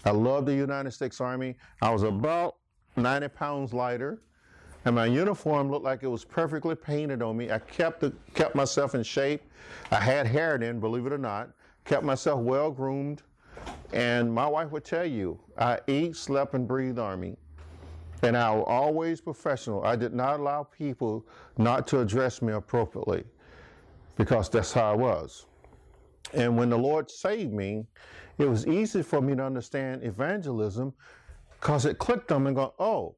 I loved the United States Army. I was about 90 pounds lighter and my uniform looked like it was perfectly painted on me. I kept the, kept myself in shape. I had hair then, believe it or not. Kept myself well groomed, and my wife would tell you, I ate, slept, and breathed Army, and I was always professional. I did not allow people not to address me appropriately, because that's how I was. And when the Lord saved me, it was easy for me to understand evangelism, because it clicked on me and go, oh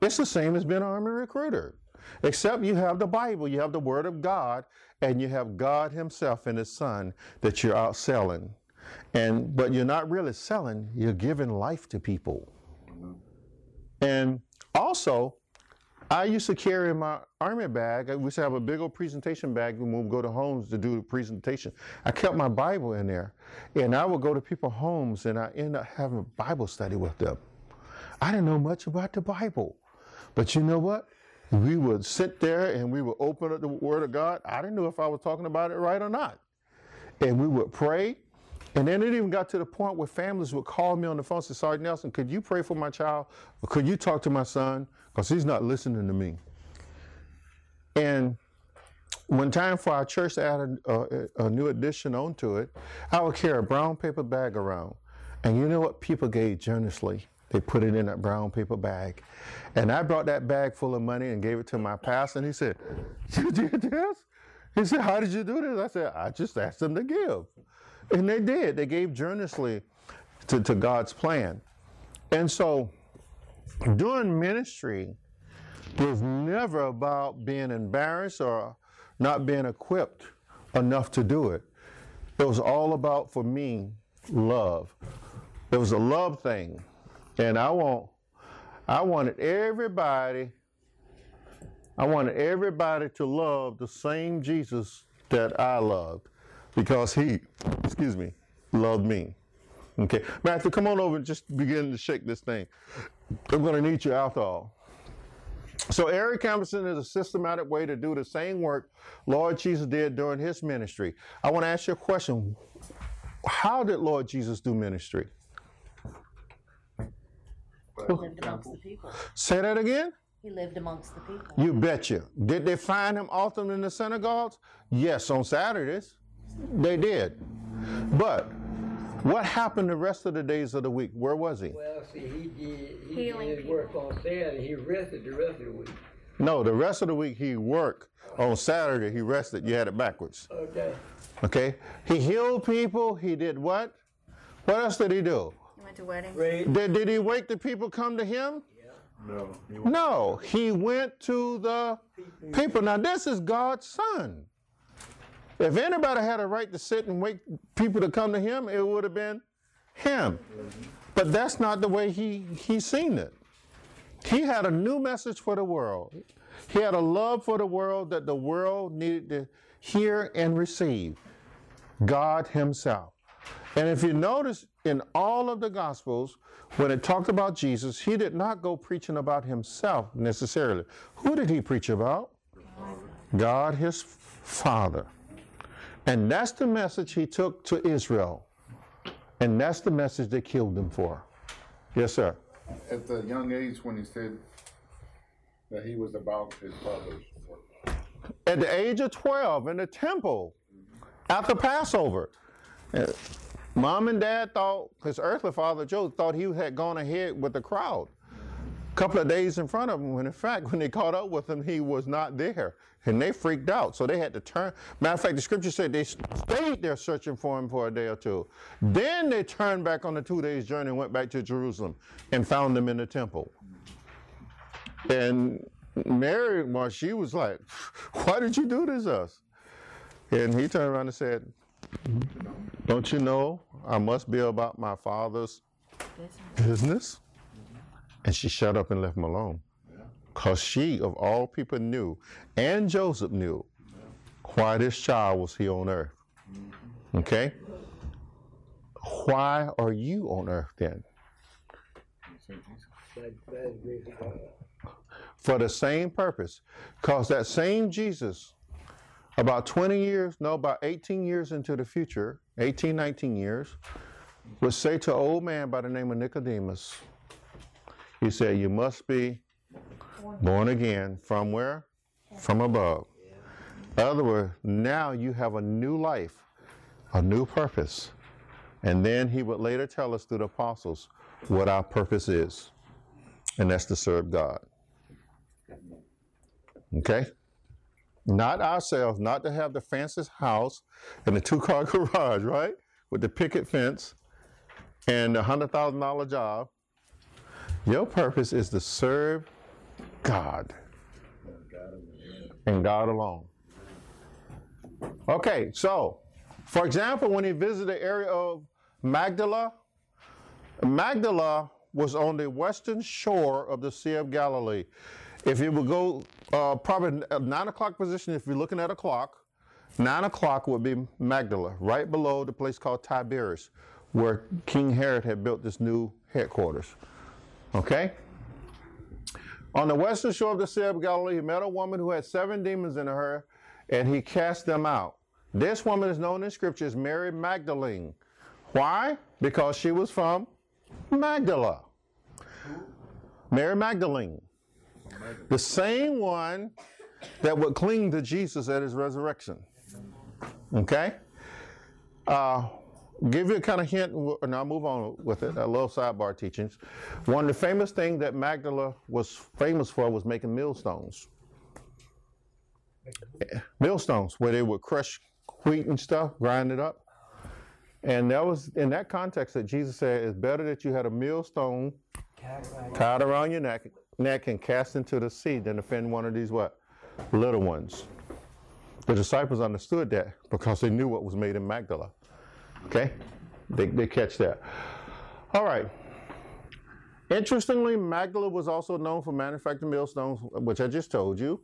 it's the same as being an army recruiter, except you have the Bible, you have the Word of God, and you have God Himself and His Son that you're out selling. And but you're not really selling; you're giving life to people. And also, I used to carry my army bag. I used to have a big old presentation bag when we would go to homes to do the presentation. I kept my Bible in there, and I would go to people's homes, and I end up having a Bible study with them. I didn't know much about the Bible. But you know what? We would sit there and we would open up the Word of God. I didn't know if I was talking about it right or not. And we would pray. And then it even got to the point where families would call me on the phone and say, Sergeant Nelson, could you pray for my child? Or could you talk to my son? Because he's not listening to me. And when time for our church to add a, a, a new addition onto it, I would carry a brown paper bag around. And you know what? People gave generously. They put it in that brown paper bag. And I brought that bag full of money and gave it to my pastor. And he said, You did this? He said, How did you do this? I said, I just asked them to give. And they did. They gave generously to, to God's plan. And so doing ministry was never about being embarrassed or not being equipped enough to do it. It was all about, for me, love. It was a love thing. And I won't, I wanted everybody, I wanted everybody to love the same Jesus that I loved because he, excuse me, loved me. Okay, Matthew, come on over and just begin to shake this thing. I'm going to need you after all. So, area canvassing is a systematic way to do the same work Lord Jesus did during his ministry. I want to ask you a question. How did Lord Jesus do ministry? He lived amongst the people. Say that again? He lived amongst the people. You betcha. Did they find him often in the synagogues? Yes, on Saturdays. They did. But what happened the rest of the days of the week? Where was he? Well, see, he did, he Healing did work on Saturday. He rested the rest of the week. No, the rest of the week he worked. On Saturday he rested. You had it backwards. Okay. Okay? He healed people. He did what? What else did he do? He went to weddings. Great. Did, did he wait the people come to him? Yeah. No. he No, he went to the people. Now, this is God's son. If anybody had a right to sit and wait people to come to him, it would have been him. But that's not the way he, he seen it. He had a new message for the world. He had a love for the world that the world needed to hear and receive. God Himself. And if you notice in all of the Gospels, when it talked about Jesus, He did not go preaching about Himself necessarily. Who did He preach about? God, His Father. And that's the message He took to Israel. And that's the message they killed Him for. Yes, sir. At the young age when he said that he was about his father's work. at the age of 12 in the temple after Passover. uh, Mom and dad thought, his earthly father Joe thought he had gone ahead with the crowd. Couple of days in front of him, when in fact, when they caught up with him, he was not there. And they freaked out. So they had to turn. Matter of fact, the scripture said they stayed there searching for him for a day or two. Then they turned back on the two days journey and went back to Jerusalem and found him in the temple. And Mary, well, she was like, [LAUGHS] Why did you do this to us? And he turned around and said, Don't you know I must be about my father's business? And she shut up and left him alone. Because she, of all people, knew, and Joseph knew, why this child was here on earth. Mm-hmm. Okay? Why are you on earth then? That, that is great for for the same purpose. Because that same Jesus, about 20 years, no, about 18 years into the future, 18, 19 years, would say to an old man by the name of Nicodemus, he said, You must be born again from where? From above. Other words, now you have a new life, a new purpose. And then he would later tell us through the apostles what our purpose is, and that's to serve God. Okay? Not ourselves, not to have the fanciest house and the two car [LAUGHS] garage, right? With the picket fence and the hundred thousand dollar job. Your purpose is to serve God and God alone. Okay, so for example, when he visited the area of Magdala, Magdala was on the western shore of the Sea of Galilee. If you would go uh, probably nine o'clock position, if you're looking at a clock, nine o'clock would be Magdala, right below the place called Tiberias, where King Herod had built this new headquarters. Okay? On the western shore of the Sea of Galilee, he met a woman who had seven demons in her, and he cast them out. This woman is known in Scripture as Mary Magdalene. Why? Because she was from Magdala. Mary Magdalene. The same one that would cling to Jesus at his resurrection. Okay? Uh, give you a kind of hint, and I'll move on with it. A little sidebar teachings. One of the famous things that Magdala was famous for was making millstones. Eh, millstones, where they would crush wheat and stuff, grind it up. And that was in that context that Jesus said, it's better that you had a millstone tied around your neck, neck and cast into the sea than offend one of these what? Little ones. The disciples understood that because they knew what was made in Magdala. Okay? They, they catch that. All right. Interestingly, Magdala was also known for manufacturing millstones, which I just told you.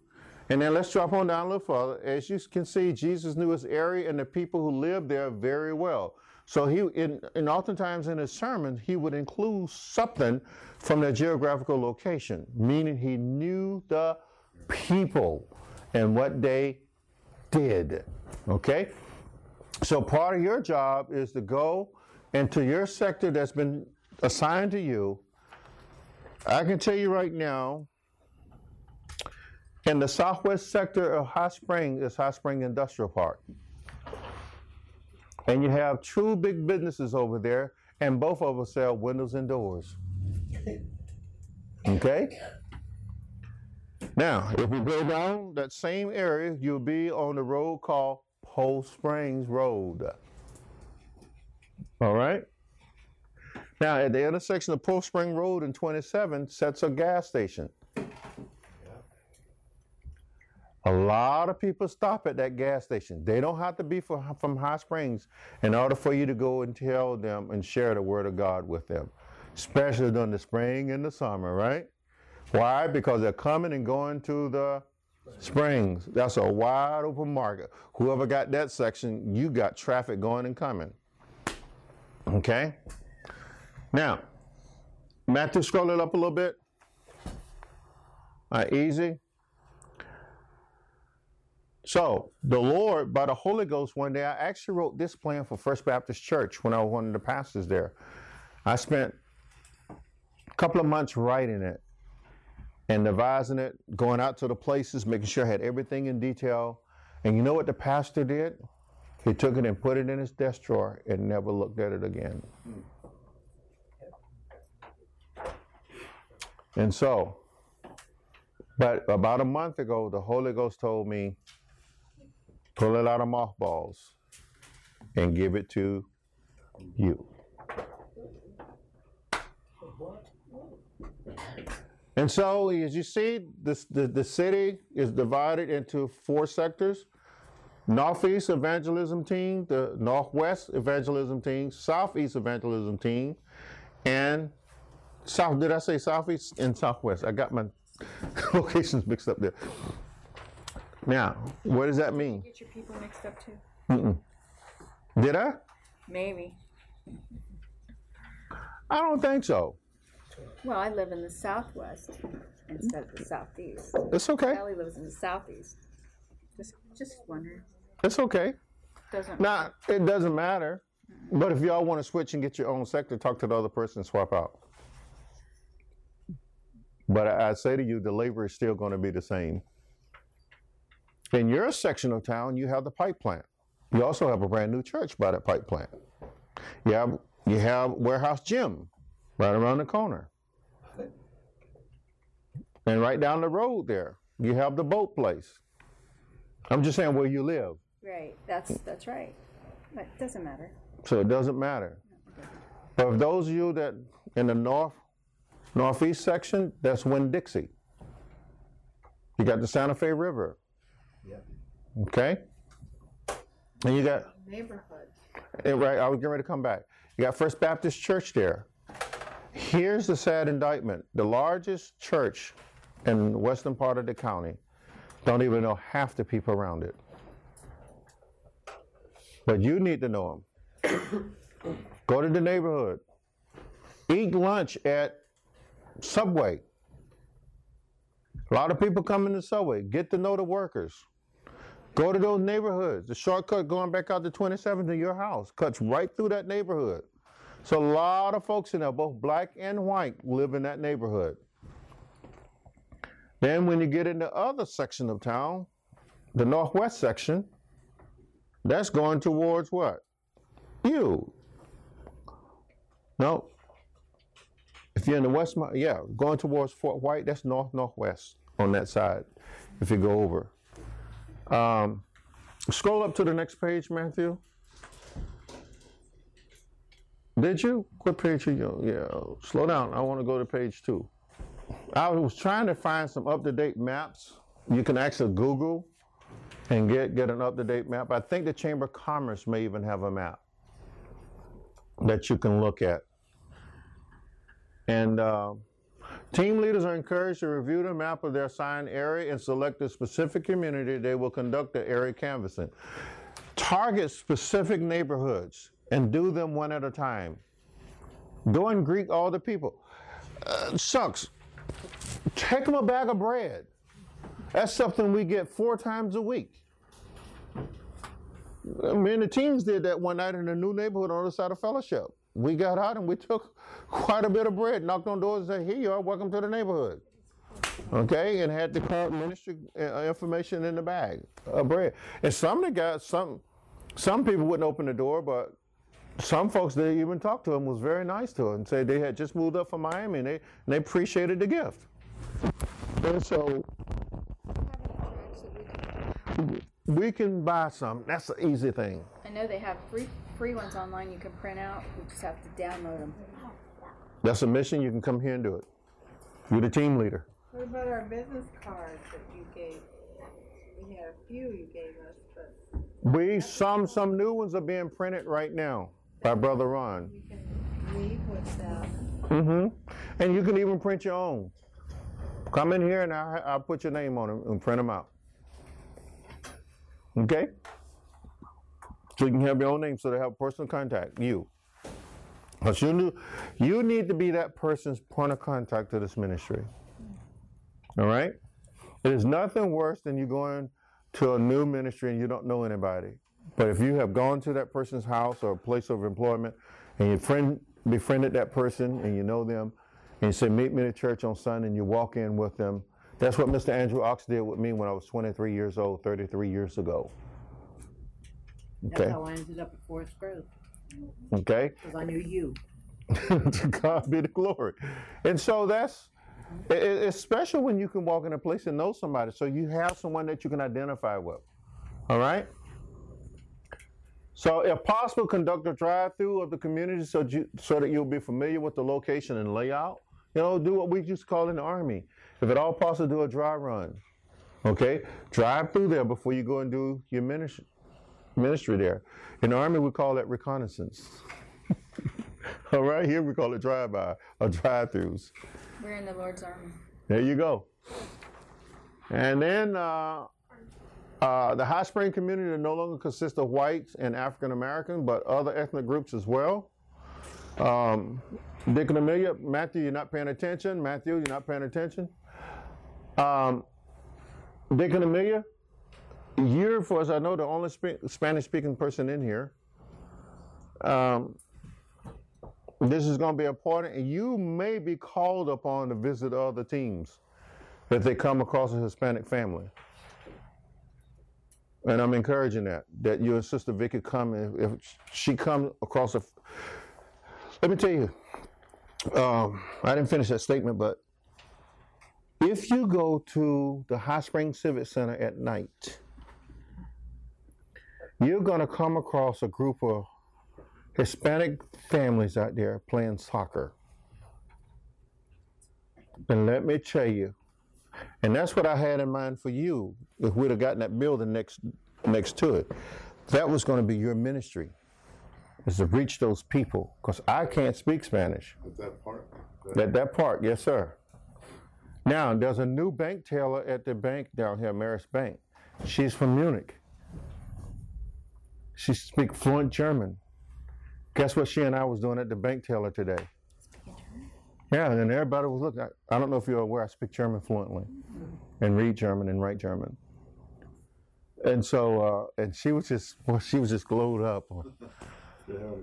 And then let's drop on down a little further. As you can see, Jesus knew his area and the people who lived there very well. So he, in, and oftentimes in his sermons, he would include something from their geographical location, meaning he knew the people and what they did. Okay? So part of your job is to go into your sector that's been assigned to you. I can tell you right now, in the southwest sector of High Spring is High Spring Industrial Park. And you have two big businesses over there, and both of them sell windows and doors. Okay? Now, if we go down that same area, you'll be on the road called Poe Springs Road. All right? Now, at the intersection of Poe Spring Road and 27 sets a gas station. A lot of people stop at that gas station. They don't have to be for, from High Springs in order for you to go and tell them and share the word of God with them, especially during the spring and the summer, right? Why? Because they're coming and going to the springs. That's a wide open market. Whoever got that section, you got traffic going and coming. Okay? Now, Matthew, scroll it up a little bit. All right, easy. So, the Lord, by the Holy Ghost, one day, I actually wrote this plan for First Baptist Church when I was one of the pastors there. I spent a couple of months writing it and devising it, going out to the places, making sure I had everything in detail. And you know what the pastor did? He took it and put it in his desk drawer and never looked at it again. And so, but about a month ago, the Holy Ghost told me, pull it out of mothballs and give it to you. And so, as you see, this, the, the city is divided into four sectors. Northeast evangelism team, the Northwest evangelism team, Southeast evangelism team, and South, did I say Southeast and Southwest? I got my [LAUGHS] locations mixed up there. Now, what does that mean? Get your people mixed up too. Mm-mm. Did I? Maybe. I don't think so. Well, I live in the southwest instead of the southeast. It's okay. Ellie lives in the southeast. Just, just wondering. It's okay. Doesn't. Now, it doesn't matter. But if y'all want to switch and get your own sector, talk to the other person and swap out. But I, I say to you, the labor is still going to be the same. In your section of town, you have the pipe plant. You also have a brand new church by that pipe plant. You have you have warehouse gym right around the corner. And right down the road there, you have the boat place. I'm just saying where you live. Right. That's that's right. But it doesn't matter. So it doesn't matter. But if those of you that in the north, northeast section, that's Winn Dixie. You got the Santa Fe River. Yeah. Okay? And you got, Neighborhoods. eh, right, I was getting ready to come back. You got First Baptist Church there. Here's the sad indictment the largest church in the western part of the county don't even know half the people around it. But you need to know them. [COUGHS] Go to the neighborhood. Eat lunch at Subway. A lot of people come in the Subway. Get to know the workers. Go to those neighborhoods. The shortcut going back out to 27th to your house cuts right through that neighborhood. So a lot of folks in there, both black and white, live in that neighborhood. Then when you get in the other section of town, the northwest section, that's going towards what? You. No. If you're in the west, yeah, going towards Fort White, that's north northwest on that side. If you go over, um, scroll up to the next page, Matthew. Did you? What page are you? Yeah, slow down. I want to go to page two. I was trying to find some up-to-date maps. You can actually Google and get get an up-to-date map. I think the Chamber of Commerce may even have a map that you can look at. And uh, team leaders are encouraged to review the map of their assigned area and select a specific community they will conduct the area canvassing. Target specific neighborhoods and do them one at a time. Go and greet all the people. Uh, shucks, take them a bag of bread. That's something we get four times a week. Me and the teens did that one night in a new neighborhood on the side of Fellowship. We got out and we took quite a bit of bread, knocked on doors and said, Here you are, welcome to the neighborhood. Okay, and had the current ministry uh, information in the bag of bread. And some of the guys, some some people wouldn't open the door, but some folks they even talked to them was very nice to them and said they had just moved up from Miami and they and they appreciated the gift. And so we can buy some. That's an easy thing. I know they have free free ones online you can print out. You just have to download them. That's a mission. You can come here and do it. You're the team leader. What about our business cards that you gave? We had a few you gave us, but We some some new ones are being printed right now by Brother Ron. we can leave with them. Mm-hmm. And you can even print your own. Come in here and I'll, I'll put your name on them and print them out. Okay? So you can have your own name so they have personal contact, you. But you, you need to be that person's point of contact to this ministry. All right? There's nothing worse than you going to a new ministry and you don't know anybody. But if you have gone to that person's house or place of employment and you friend, befriended that person and you know them and you say, Meet me at church on Sunday and you walk in with them, that's what Mr. Andrew Ox did with me when I was 23 years old, 33 years ago. That's Okay. how I ended up at Forest Grove, Okay? because I knew you. [LAUGHS] to God be the glory. And so that's it, it- it's special when you can walk in a place and know somebody. So you have someone that you can identify with. All right. So, if possible, conduct a drive-through of the community so you, so that you'll be familiar with the location and layout. You know, do what we used to call in the army. If at all possible, do a dry run. Okay, drive through there before you go and do your ministry ministry there. In the army, we call that reconnaissance. [LAUGHS] All right, here we call it drive-by or drive-throughs. We're in the Lord's army. There you go. And then uh, uh, the High Spring community no longer consists of whites and African American, but other ethnic groups as well. Um, Dick and Amelia, Matthew, you're not paying attention. Matthew, you're not paying attention. Um, Dick and Amelia, you're, for as I know, the only spe- Spanish-speaking person in here. Um, this is going to be important, and you may be called upon to visit other teams if they come across a Hispanic family. And I'm encouraging that, that you and Sister Vicky come, if, if she comes across a, let me tell you, um, I didn't finish that statement, but if you go to the High Springs Civic Center at night, you're going to come across a group of Hispanic families out there playing soccer. And let me tell you, and that's what I had in mind for you if we'd have gotten that building next next to it. That was going to be your ministry, is to reach those people. Because I can't speak Spanish. Is that part? That that part, yes, sir. Now there's a new bank teller at the bank down here, Marist Bank. She's from Munich. She speaks fluent German. Guess what she and I was doing at the bank teller today? Yeah, and everybody was looking. I, I don't know if you're aware, I speak German fluently, and read German and write German. And so, uh, and she was just, well, she was just glowed up.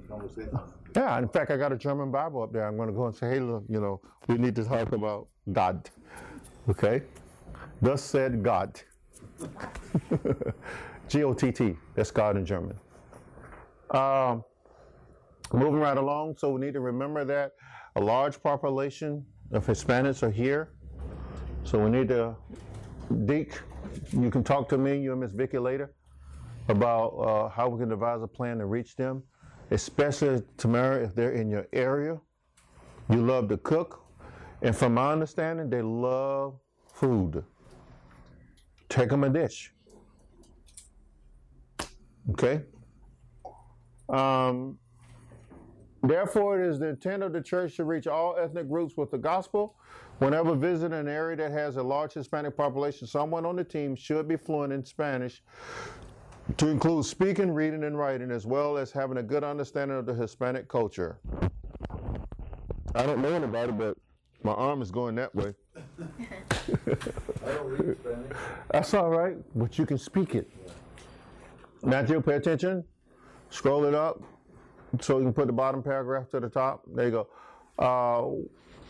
Conversation. Yeah, in fact, I got a German Bible up there. I'm going to go and say, hey, look, you know, we need to talk about God. Okay? Thus said God. [LAUGHS] G O T T. That's God in German. Um, moving right along, so we need to remember that a large population of Hispanics are here. So we need to, Deke, you can talk to me, you and Miss Vicky later, about uh, how we can devise a plan to reach them especially Tamara, if they're in your area. You love to cook, and from my understanding, they love food. Take them a dish. Okay. Um, Therefore, it is the intent of the church to reach all ethnic groups with the gospel. Whenever visiting an area that has a large Hispanic population, someone on the team should be fluent in Spanish to include speaking, reading, and writing, as well as having a good understanding of the Hispanic culture. I don't know anybody, but my arm is going that way. I [LAUGHS] don't. That's all right, but you can speak it. Matthew, pay attention. Scroll it up so you can put the bottom paragraph to the top. There you go. Uh,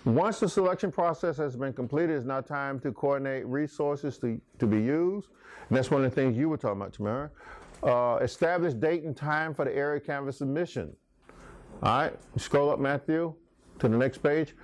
once the selection process has been completed, it's now time to coordinate resources to, to be used. And that's one of the things you were talking about, Tamara. Uh, establish date and time for the area canvas submission. All right, scroll up, Matthew, to the next page.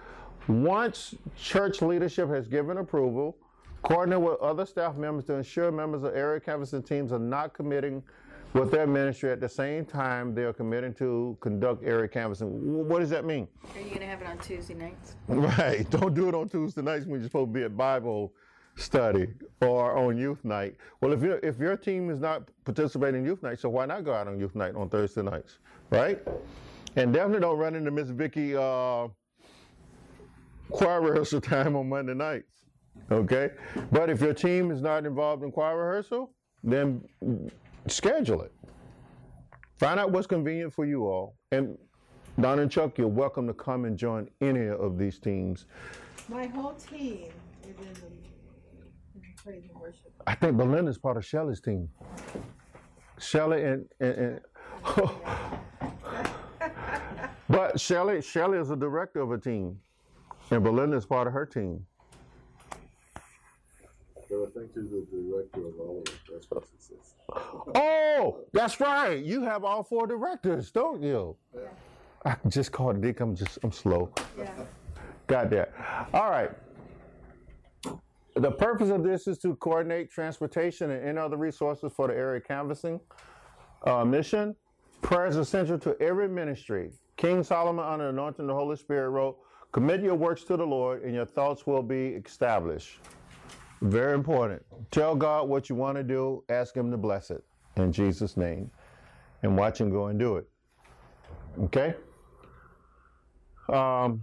Once church leadership has given approval, coordinate with other staff members to ensure members of area canvassing teams are not committing with their ministry at the same time they are committing to conduct area canvassing. What does that mean? Are you gonna have it on Tuesday nights? Right. [LAUGHS] Don't do it on Tuesday nights when you're supposed to be at Bible study or on youth night. Well, if your if your team is not participating in youth night, so why not go out on youth night on Thursday nights, right? And definitely don't run into Miss Vicky uh, choir rehearsal [LAUGHS] time on Monday nights. Okay. But if your team is not involved in choir rehearsal, then schedule it. Find out what's convenient for you all. And Don and Chuck, you're welcome to come and join any of these teams. My whole team is in the, in the praise and worship. I think Belinda's part of Shelly's team. Shelly and, and, and [LAUGHS] but Shelly Shelly is a director of a team, and Belinda is part of her team. I think she's the director of all of it. That's what she says. Oh, that's right. You have all four directors, don't you? Yeah. I just called Dick. I'm just I'm slow. Yeah. Got that. All right. The purpose of this is to coordinate transportation and any other resources for the area canvassing uh, mission. Prayer is essential to every ministry. King Solomon, under the anointing of the Holy Spirit, wrote, Commit your works to the Lord, and your thoughts will be established. Very important. Tell God what you want to do, ask Him to bless it in Jesus' name, and watch Him go and do it. Okay? Um,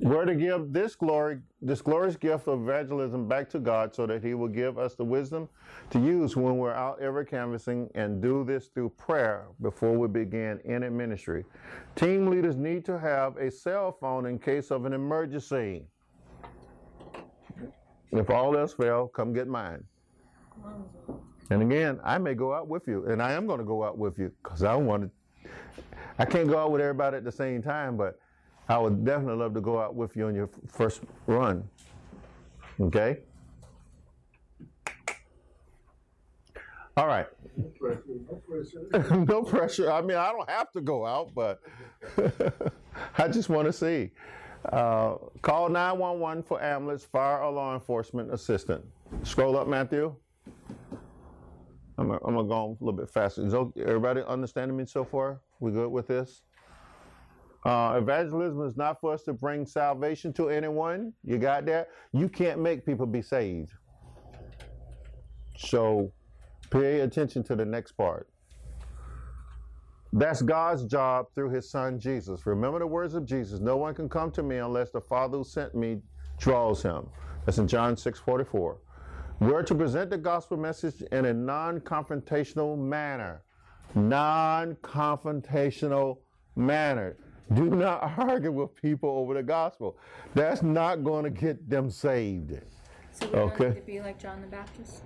we're to give this glory, this glorious gift of evangelism back to God so that He will give us the wisdom to use when we're out ever canvassing and do this through prayer before we begin any ministry. Team leaders need to have a cell phone in case of an emergency. If all else fail, come get mine. And again, I may go out with you, and I am going to go out with you because I want to. I can't go out with everybody at the same time, but I would definitely love to go out with you on your first run. Okay? All right. No pressure, no [LAUGHS] pressure. no pressure. I mean, I don't have to go out, but [LAUGHS] I just want to see. Uh, call 911 for ambulance, fire, or law enforcement assistant. Scroll up, Matthew. I'm gonna, go a little bit faster. Is everybody understanding me so far? We good with this? Uh, evangelism is not for us to bring salvation to anyone. You got that? You can't make people be saved. So pay attention to the next part. That's God's job through his son Jesus. Remember the words of Jesus no one can come to me unless the Father who sent me draws him. That's in John 6 44. We're to present the gospel message in a non confrontational manner. Non confrontational manner. Do not [LAUGHS] argue with people over the gospel. That's not going to get them saved. So Okay. to be like John the Baptist.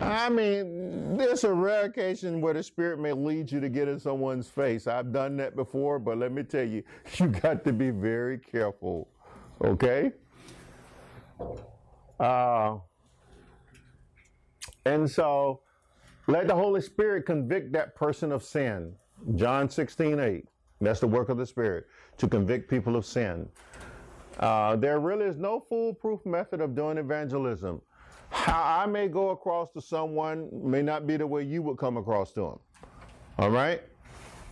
I mean, there's a rare occasion where the Spirit may lead you to get in someone's face. I've done that before, but let me tell you, [LAUGHS] you got to be very careful. Okay? Uh, and so let the Holy Spirit convict that person of sin. John 16, 8. That's the work of the Spirit, to convict people of sin. Uh, there really is no foolproof method of doing evangelism. How I may go across to someone may not be the way you would come across to them. All right?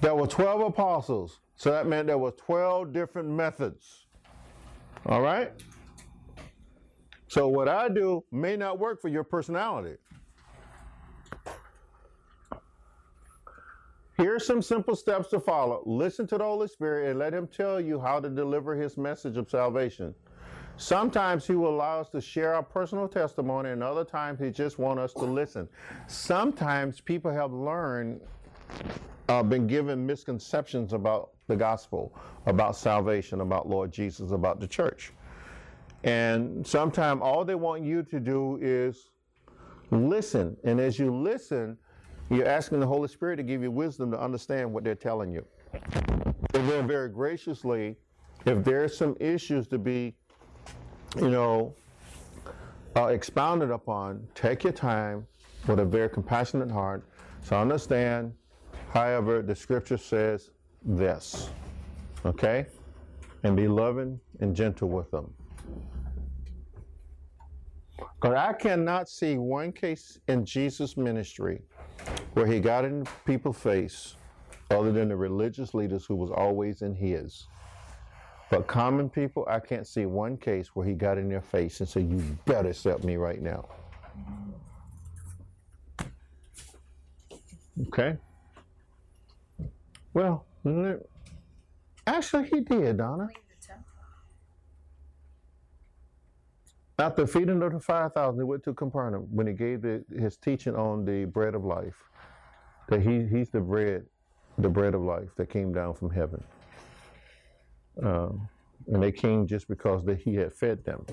There were 12 apostles, so that meant there were 12 different methods. All right? So what I do may not work for your personality. He Here's some simple steps to follow. Listen to the Holy Spirit and let Him tell you how to deliver His message of salvation. Sometimes He will allow us to share our personal testimony, and other times He just wants us to listen. Sometimes people have learned, uh, been given misconceptions about the gospel, about salvation, about Lord Jesus, about the church. And sometimes all they want you to do is listen. And as you listen, you're asking the Holy Spirit to give you wisdom to understand what they're telling you. And then very graciously, if there's some issues to be, you know, uh, expounded upon, take your time with a very compassionate heart. So understand, however, the scripture says this. Okay? And be loving and gentle with them. Because I cannot see one case in Jesus' ministry where he got in people's face other than the religious leaders who was always in his. But common people, I can't see one case where he got in their face and said, You better accept me right now. Okay? Well, actually, he did, Donna. After feeding of the 5,000, he went to Capernaum when he gave the, his teaching on the bread of life. That he, he's the bread, the bread of life that came down from heaven. Um, and they came just because that he had fed them.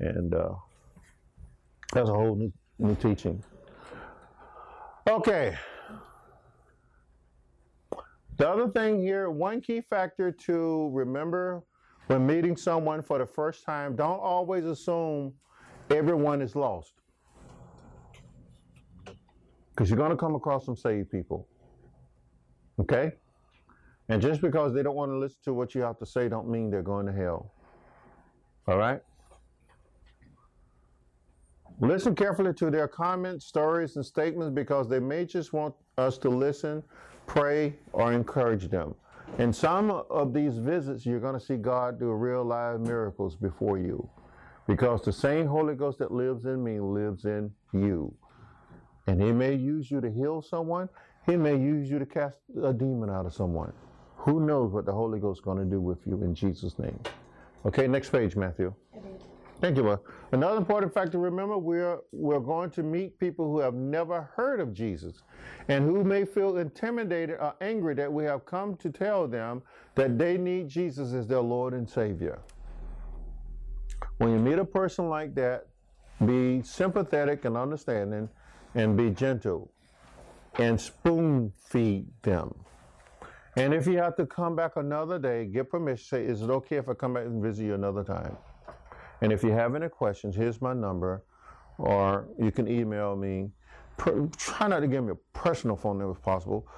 And uh, that's a whole new, new teaching. Okay. The other thing here, one key factor to remember when meeting someone for the first time, don't always assume everyone is lost. Because you're going to come across some saved people. Okay? And just because they don't want to listen to what you have to say, don't mean they're going to hell. All right? Listen carefully to their comments, stories, and statements because they may just want us to listen, pray, or encourage them. In some of these visits, you're going to see God do real live miracles before you because the same Holy Ghost that lives in me lives in you. And He may use you to heal someone, He may use you to cast a demon out of someone. Who knows what the Holy Ghost is going to do with you in Jesus' name? Okay, next page, Matthew. Thank you, Lord. Another important fact to remember, we're, we're going to meet people who have never heard of Jesus and who may feel intimidated or angry that we have come to tell them that they need Jesus as their Lord and Savior. When you meet a person like that, be sympathetic and understanding and be gentle and spoon feed them. And if you have to come back another day, get permission. Say, is it okay if I come back and visit you another time? And if you have any questions, here's my number, or you can email me. Per, try not to give me a personal phone number if possible,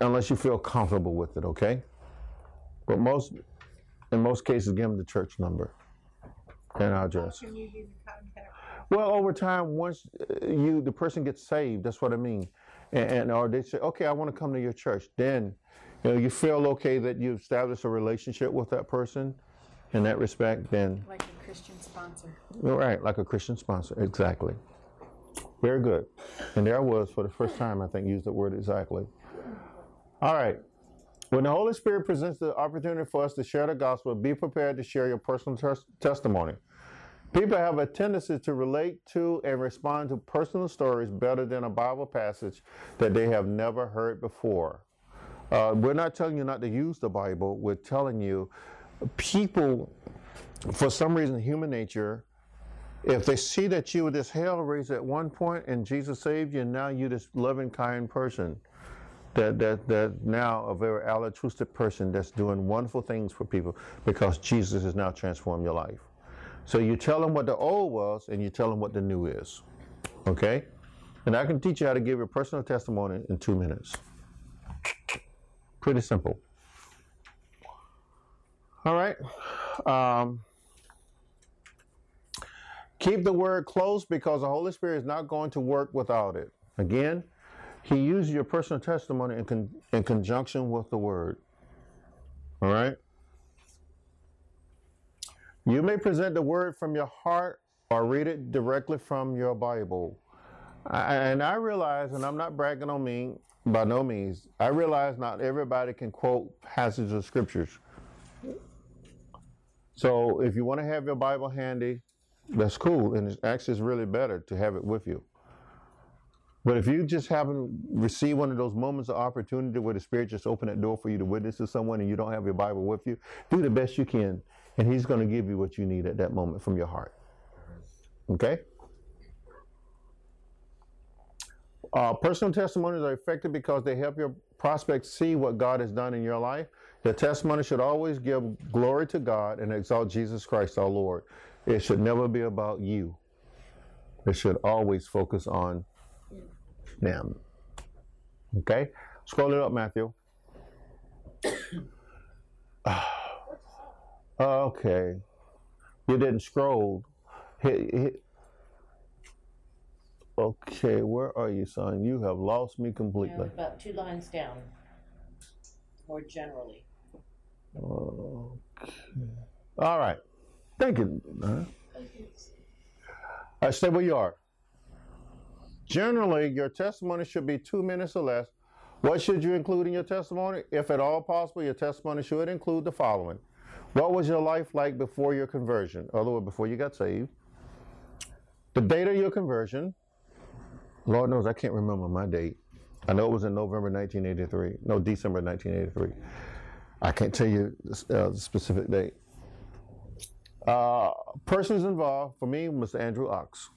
unless you feel comfortable with it, okay? But most, in most cases, give them the church number and address. Can you use contact? Well, over time, once uh, you the person gets saved, that's what I mean, and, and or they say, okay, I want to come to your church. Then, you know, you feel okay that you established a relationship with that person, in that respect. Then, Like a Christian sponsor. right, like a Christian sponsor, exactly. Very good. And there I was for the first time, I think, used the word exactly. All right. When the Holy Spirit presents the opportunity for us to share the gospel, be prepared to share your personal tes- testimony. People have a tendency to relate to and respond to personal stories better than a Bible passage that they have never heard before. Uh, we're not telling you not to use the Bible, we're telling you people, for some reason, human nature, if they see that you were this hell raised at one point and Jesus saved you, and now you're this loving, kind person, that, that, that now a very altruistic person that's doing wonderful things for people because Jesus has now transformed your life. So you tell them what the old was and you tell them what the new is. Okay? And I can teach you how to give your personal testimony in two minutes. Pretty simple. All right. Um, keep the word close because the Holy Spirit is not going to work without it. Again, He uses your personal testimony in, con- in conjunction with the word. All right. You may present the word from your heart or read it directly from your Bible. And I realize, and I'm not bragging on me by no means, I realize not everybody can quote passages of scriptures. So if you want to have your Bible handy, that's cool. And it's actually really better to have it with you. But if you just haven't received one of those moments of opportunity where the Spirit just opened that door for you to witness to someone and you don't have your Bible with you, do the best you can. And He's going to give you what you need at that moment from your heart. Okay? Uh, personal testimonies are effective because they help your prospects see what God has done in your life. The testimony should always give glory to God and exalt Jesus Christ our Lord. It should never be about you. It should always focus on them. Okay? Scroll it up, Matthew. [COUGHS] okay. You didn't scroll. Hit, hit. Okay, where are you, son? You have lost me completely. about two lines down, more generally. Okay. All right. Thank you. Uh, I stay where you are. Generally, your testimony should be two minutes or less. What should you include in your testimony? If at all possible, your testimony should include the following What was your life like before your conversion? Other words, before you got saved. The date of your conversion. Lord knows I can't remember my date. I know it was in November 1983. No, December 1983. I can't tell you uh, the specific date. Uh, persons involved, for me, Mr. Andrew Ox.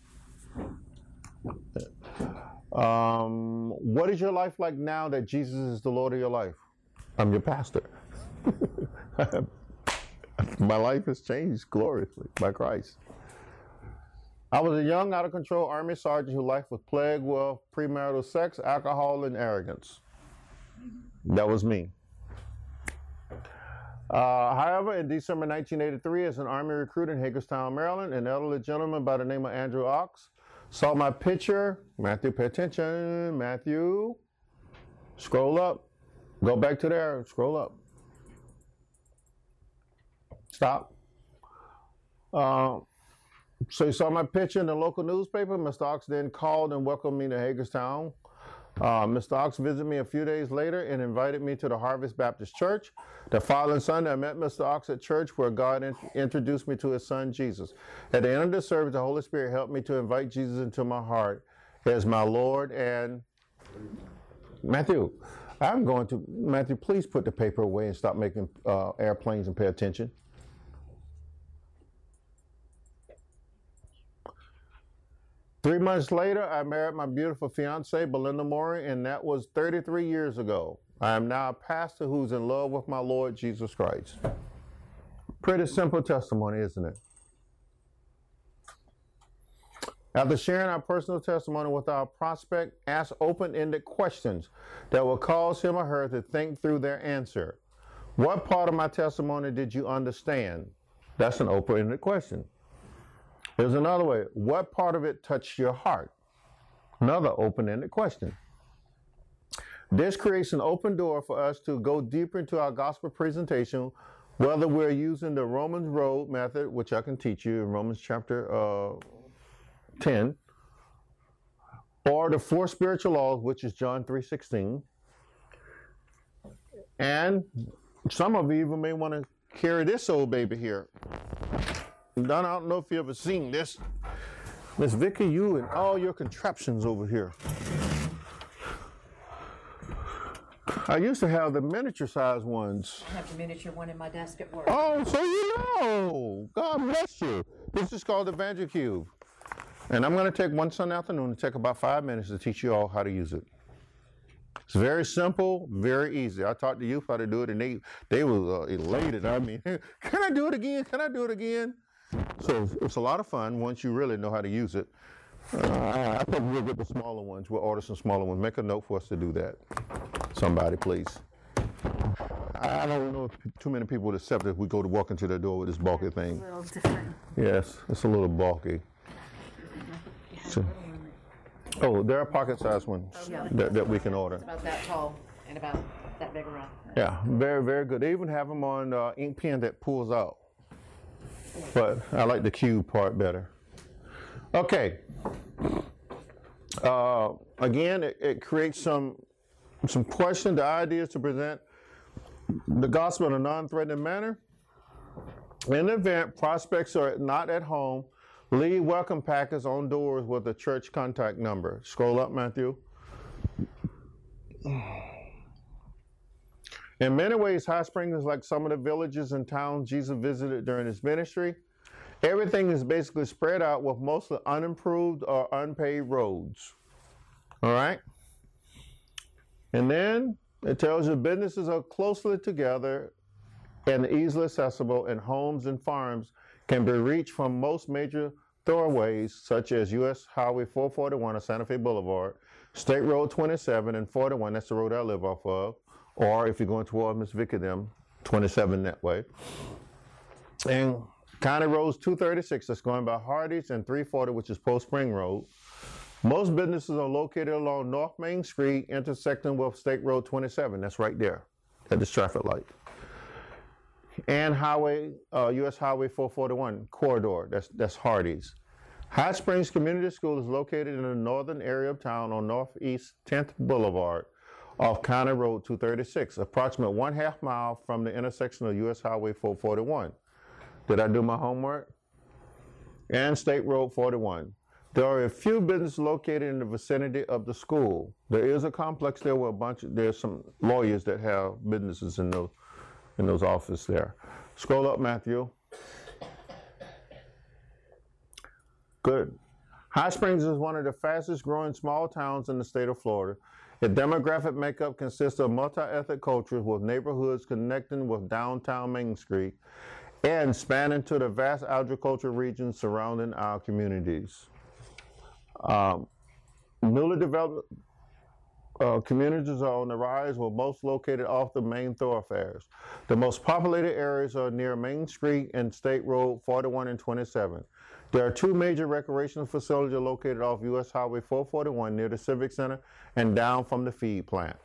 Um, what is your life like now that Jesus is the Lord of your life? I'm your pastor. [LAUGHS] My life has changed gloriously by Christ. I was a young, out of control Army sergeant whose life was plagued with premarital sex, alcohol, and arrogance. That was me. Uh, however, in December 1983, as an Army recruit in Hagerstown, Maryland, an elderly gentleman by the name of Andrew Ox saw my picture. Matthew, pay attention. Matthew, scroll up. Go back to there. Scroll up. Stop. Uh, so you saw my picture in the local newspaper. Mr. Ox then called and welcomed me to Hagerstown. Uh, Mr. Ox visited me a few days later and invited me to the Harvest Baptist Church. The following Sunday, I met Mr. Ox at church where God in- introduced me to his son Jesus. At the end of the service, the Holy Spirit helped me to invite Jesus into my heart as my Lord and Matthew. I'm going to Matthew. Please put the paper away and stop making uh, airplanes and pay attention. Three months later, I married my beautiful fiancee, Belinda Maury, and that was 33 years ago. I am now a pastor who's in love with my Lord Jesus Christ. Pretty simple testimony, isn't it? After sharing our personal testimony with our prospect, ask open ended questions that will cause him or her to think through their answer. What part of my testimony did you understand? That's an open ended question. There's another way. What part of it touched your heart? Another open ended question. This creates an open door for us to go deeper into our gospel presentation, whether we're using the Romans Road method, which I can teach you in Romans chapter uh, 10, or the four spiritual laws, which is John 3.16. And some of you even may want to carry this old baby here. Don, I don't know if you ever seen this. Miss Vicky, you and all your contraptions over here. I used to have the miniature size ones. I have the miniature one in my desk at work. Oh, so you know. God bless you. This is called the EvangeCube. And I'm going to take one Sunday afternoon and take about five minutes to teach you all how to use it. It's very simple, very easy. I taught the youth how to do it, and they they were uh, elated. I mean, [LAUGHS] can I do it again? Can I do it again? So it's a lot of fun once you really know how to use it. Uh, I think we'll get the smaller ones. We'll order some smaller ones. Make a note for us to do that. Somebody, please. I don't know if too many people would accept if we go to walk into the door with this bulky A thing. little different. Yes, it's a little bulky. So- oh, there are pocket-sized ones Yeah. that, that we can order. It's about that tall and about that big around. Yeah, very, very good. They even have them on uh, ink pen that pulls out. But I like the cube part better. Okay. Uh, again, it, it creates some some question. The idea is to present the gospel in a non-threatening manner. In the event prospects are not at home, leave welcome packets on doors with a church contact number. Scroll up, Matthew. In many ways, High Springs is like some of the villages and towns Jesus visited during his ministry. Everything is basically spread out with mostly unimproved or unpaved roads. All right? And then it tells you businesses are closely together and easily accessible, and homes and farms can be reached from most major thoroughways such as U.S. Highway 441 or Santa Fe Boulevard, State Road 27 and 41, that's the road I live off of, or if you're going toward Miss Vicky them, 27 that way. And County Roads 236, that's going by Hardee's, and 340, which is Poe Spring Road. Most businesses are located along North Main Street, intersecting with State Road 27. That's right there at this traffic light. And Highway, uh, US Highway 441 corridor. That's that's Hardee's. High Springs Community School is located in the northern area of town on Northeast 10th Boulevard off County Road 236, approximately one half mile from the intersection of US Highway 441. Did I do my homework? And State Road 41. There are a few businesses located in the vicinity of the school. There is a complex there where a bunch of, there's some lawyers that have businesses in those in those offices there. Scroll up, Matthew. Good. High Springs is one of the fastest growing small towns in the state of Florida. Its demographic makeup consists of multi-ethnic cultures with neighborhoods connecting with downtown Main Street and spanning to the vast agricultural regions surrounding our communities. Um, newly developed uh, communities are on the rise, with most located off the main thoroughfares. The most populated areas are near Main Street and State Road 41 and 27. There are two major recreational facilities located off US Highway 441 near the Civic Center and down from the feed plant.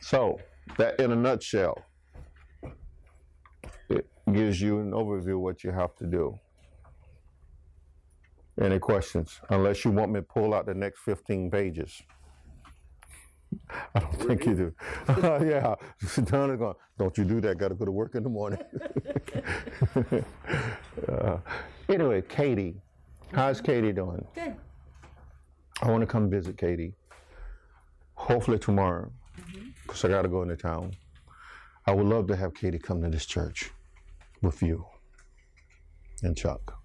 So, that in a nutshell, it gives you an overview of what you have to do. Any questions? Unless you want me to pull out the next 15 pages. I don't think you do. [LAUGHS] yeah, [LAUGHS] Don is going, don't you do that, got to go to work in the morning. [LAUGHS] uh, anyway, Katie. How's Katie doing? Good. I want to come visit Katie. Hopefully tomorrow, because I got to go into town. I would love to have Katie come to this church with you and Chuck.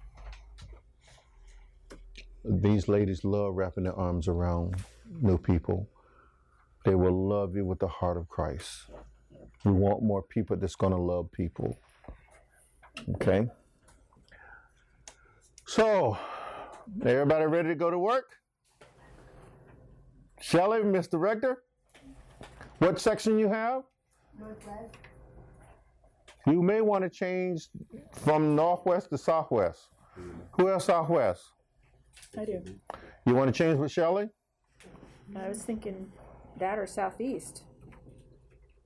These ladies love wrapping their arms around new people. They will love you with the heart of Christ. We want more people that's going to love people. Okay? So, everybody ready to go to work? Shelley, Miss Director, what section you have? Northwest. You may want to change from northwest to southwest. Who else southwest? I do. You want to change with Shelley? I was thinking that or southeast.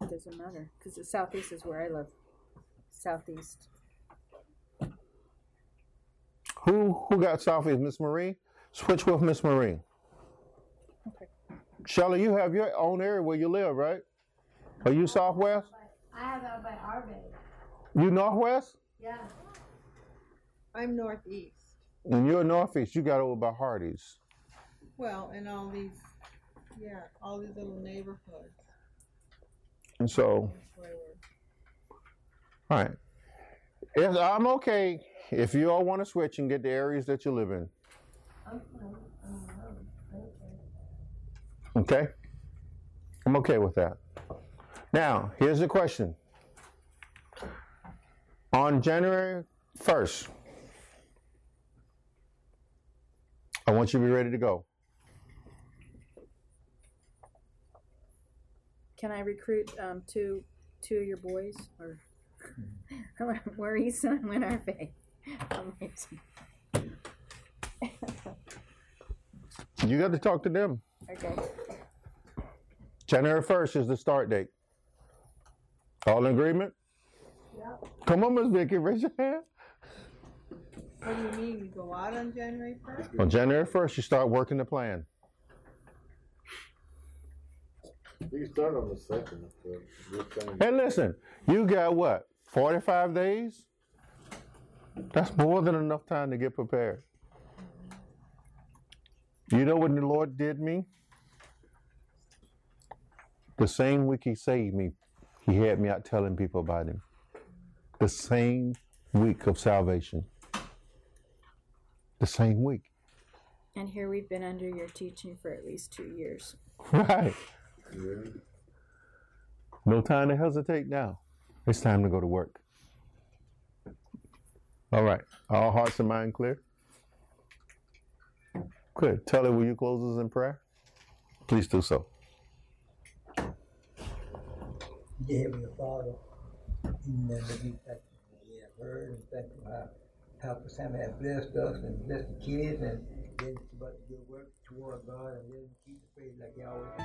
It doesn't matter because the southeast is where I live. Southeast. Who who got southeast? Miss Marie? Switch with Miss Marie. Okay. Shelley, you have your own area where you live, right? Are you southwest? I have out by Arvin. You northwest? Yeah. I'm northeast. And you're northeast. You got over by Hardee's. Well, and all these, yeah, all these little neighborhoods. And so, That's where all we're- right. If, I'm okay if you all want to switch and get the areas that you live in. I'm fine. I'm around. I don't care. Okay? I'm okay with that. Now, here's the question. On January 1st, I want you to be ready to go. Can I recruit um, two two of your boys or Maurice and Winarfe? Amazing. You got to talk to them. Okay. January 1st is the start date. All in agreement? Yep. Come on, Miss Vicky, raise your hand. What do you mean, you go out on January first? On January 1st, you start working the plan. You can start on the second, but And listen, you got what? 45 days? That's more than enough time to get prepared. You know what the Lord did me? The same week He saved me, He had me out telling people about Him. The same week of salvation. The same week. And here we've been under your teaching for at least two years. [LAUGHS] Right. Yeah. No time to hesitate now. It's time to go to work. All right. All hearts and mind clear? Good. Tully, will you close us in prayer? Please do so. Dear Heavenly Father, in the name of Jesus, thank you for we have heard, and thank you how Pastor Sam has blessed us and blessed the kids, and then about to do work toward God and then keep the faith like Yahweh.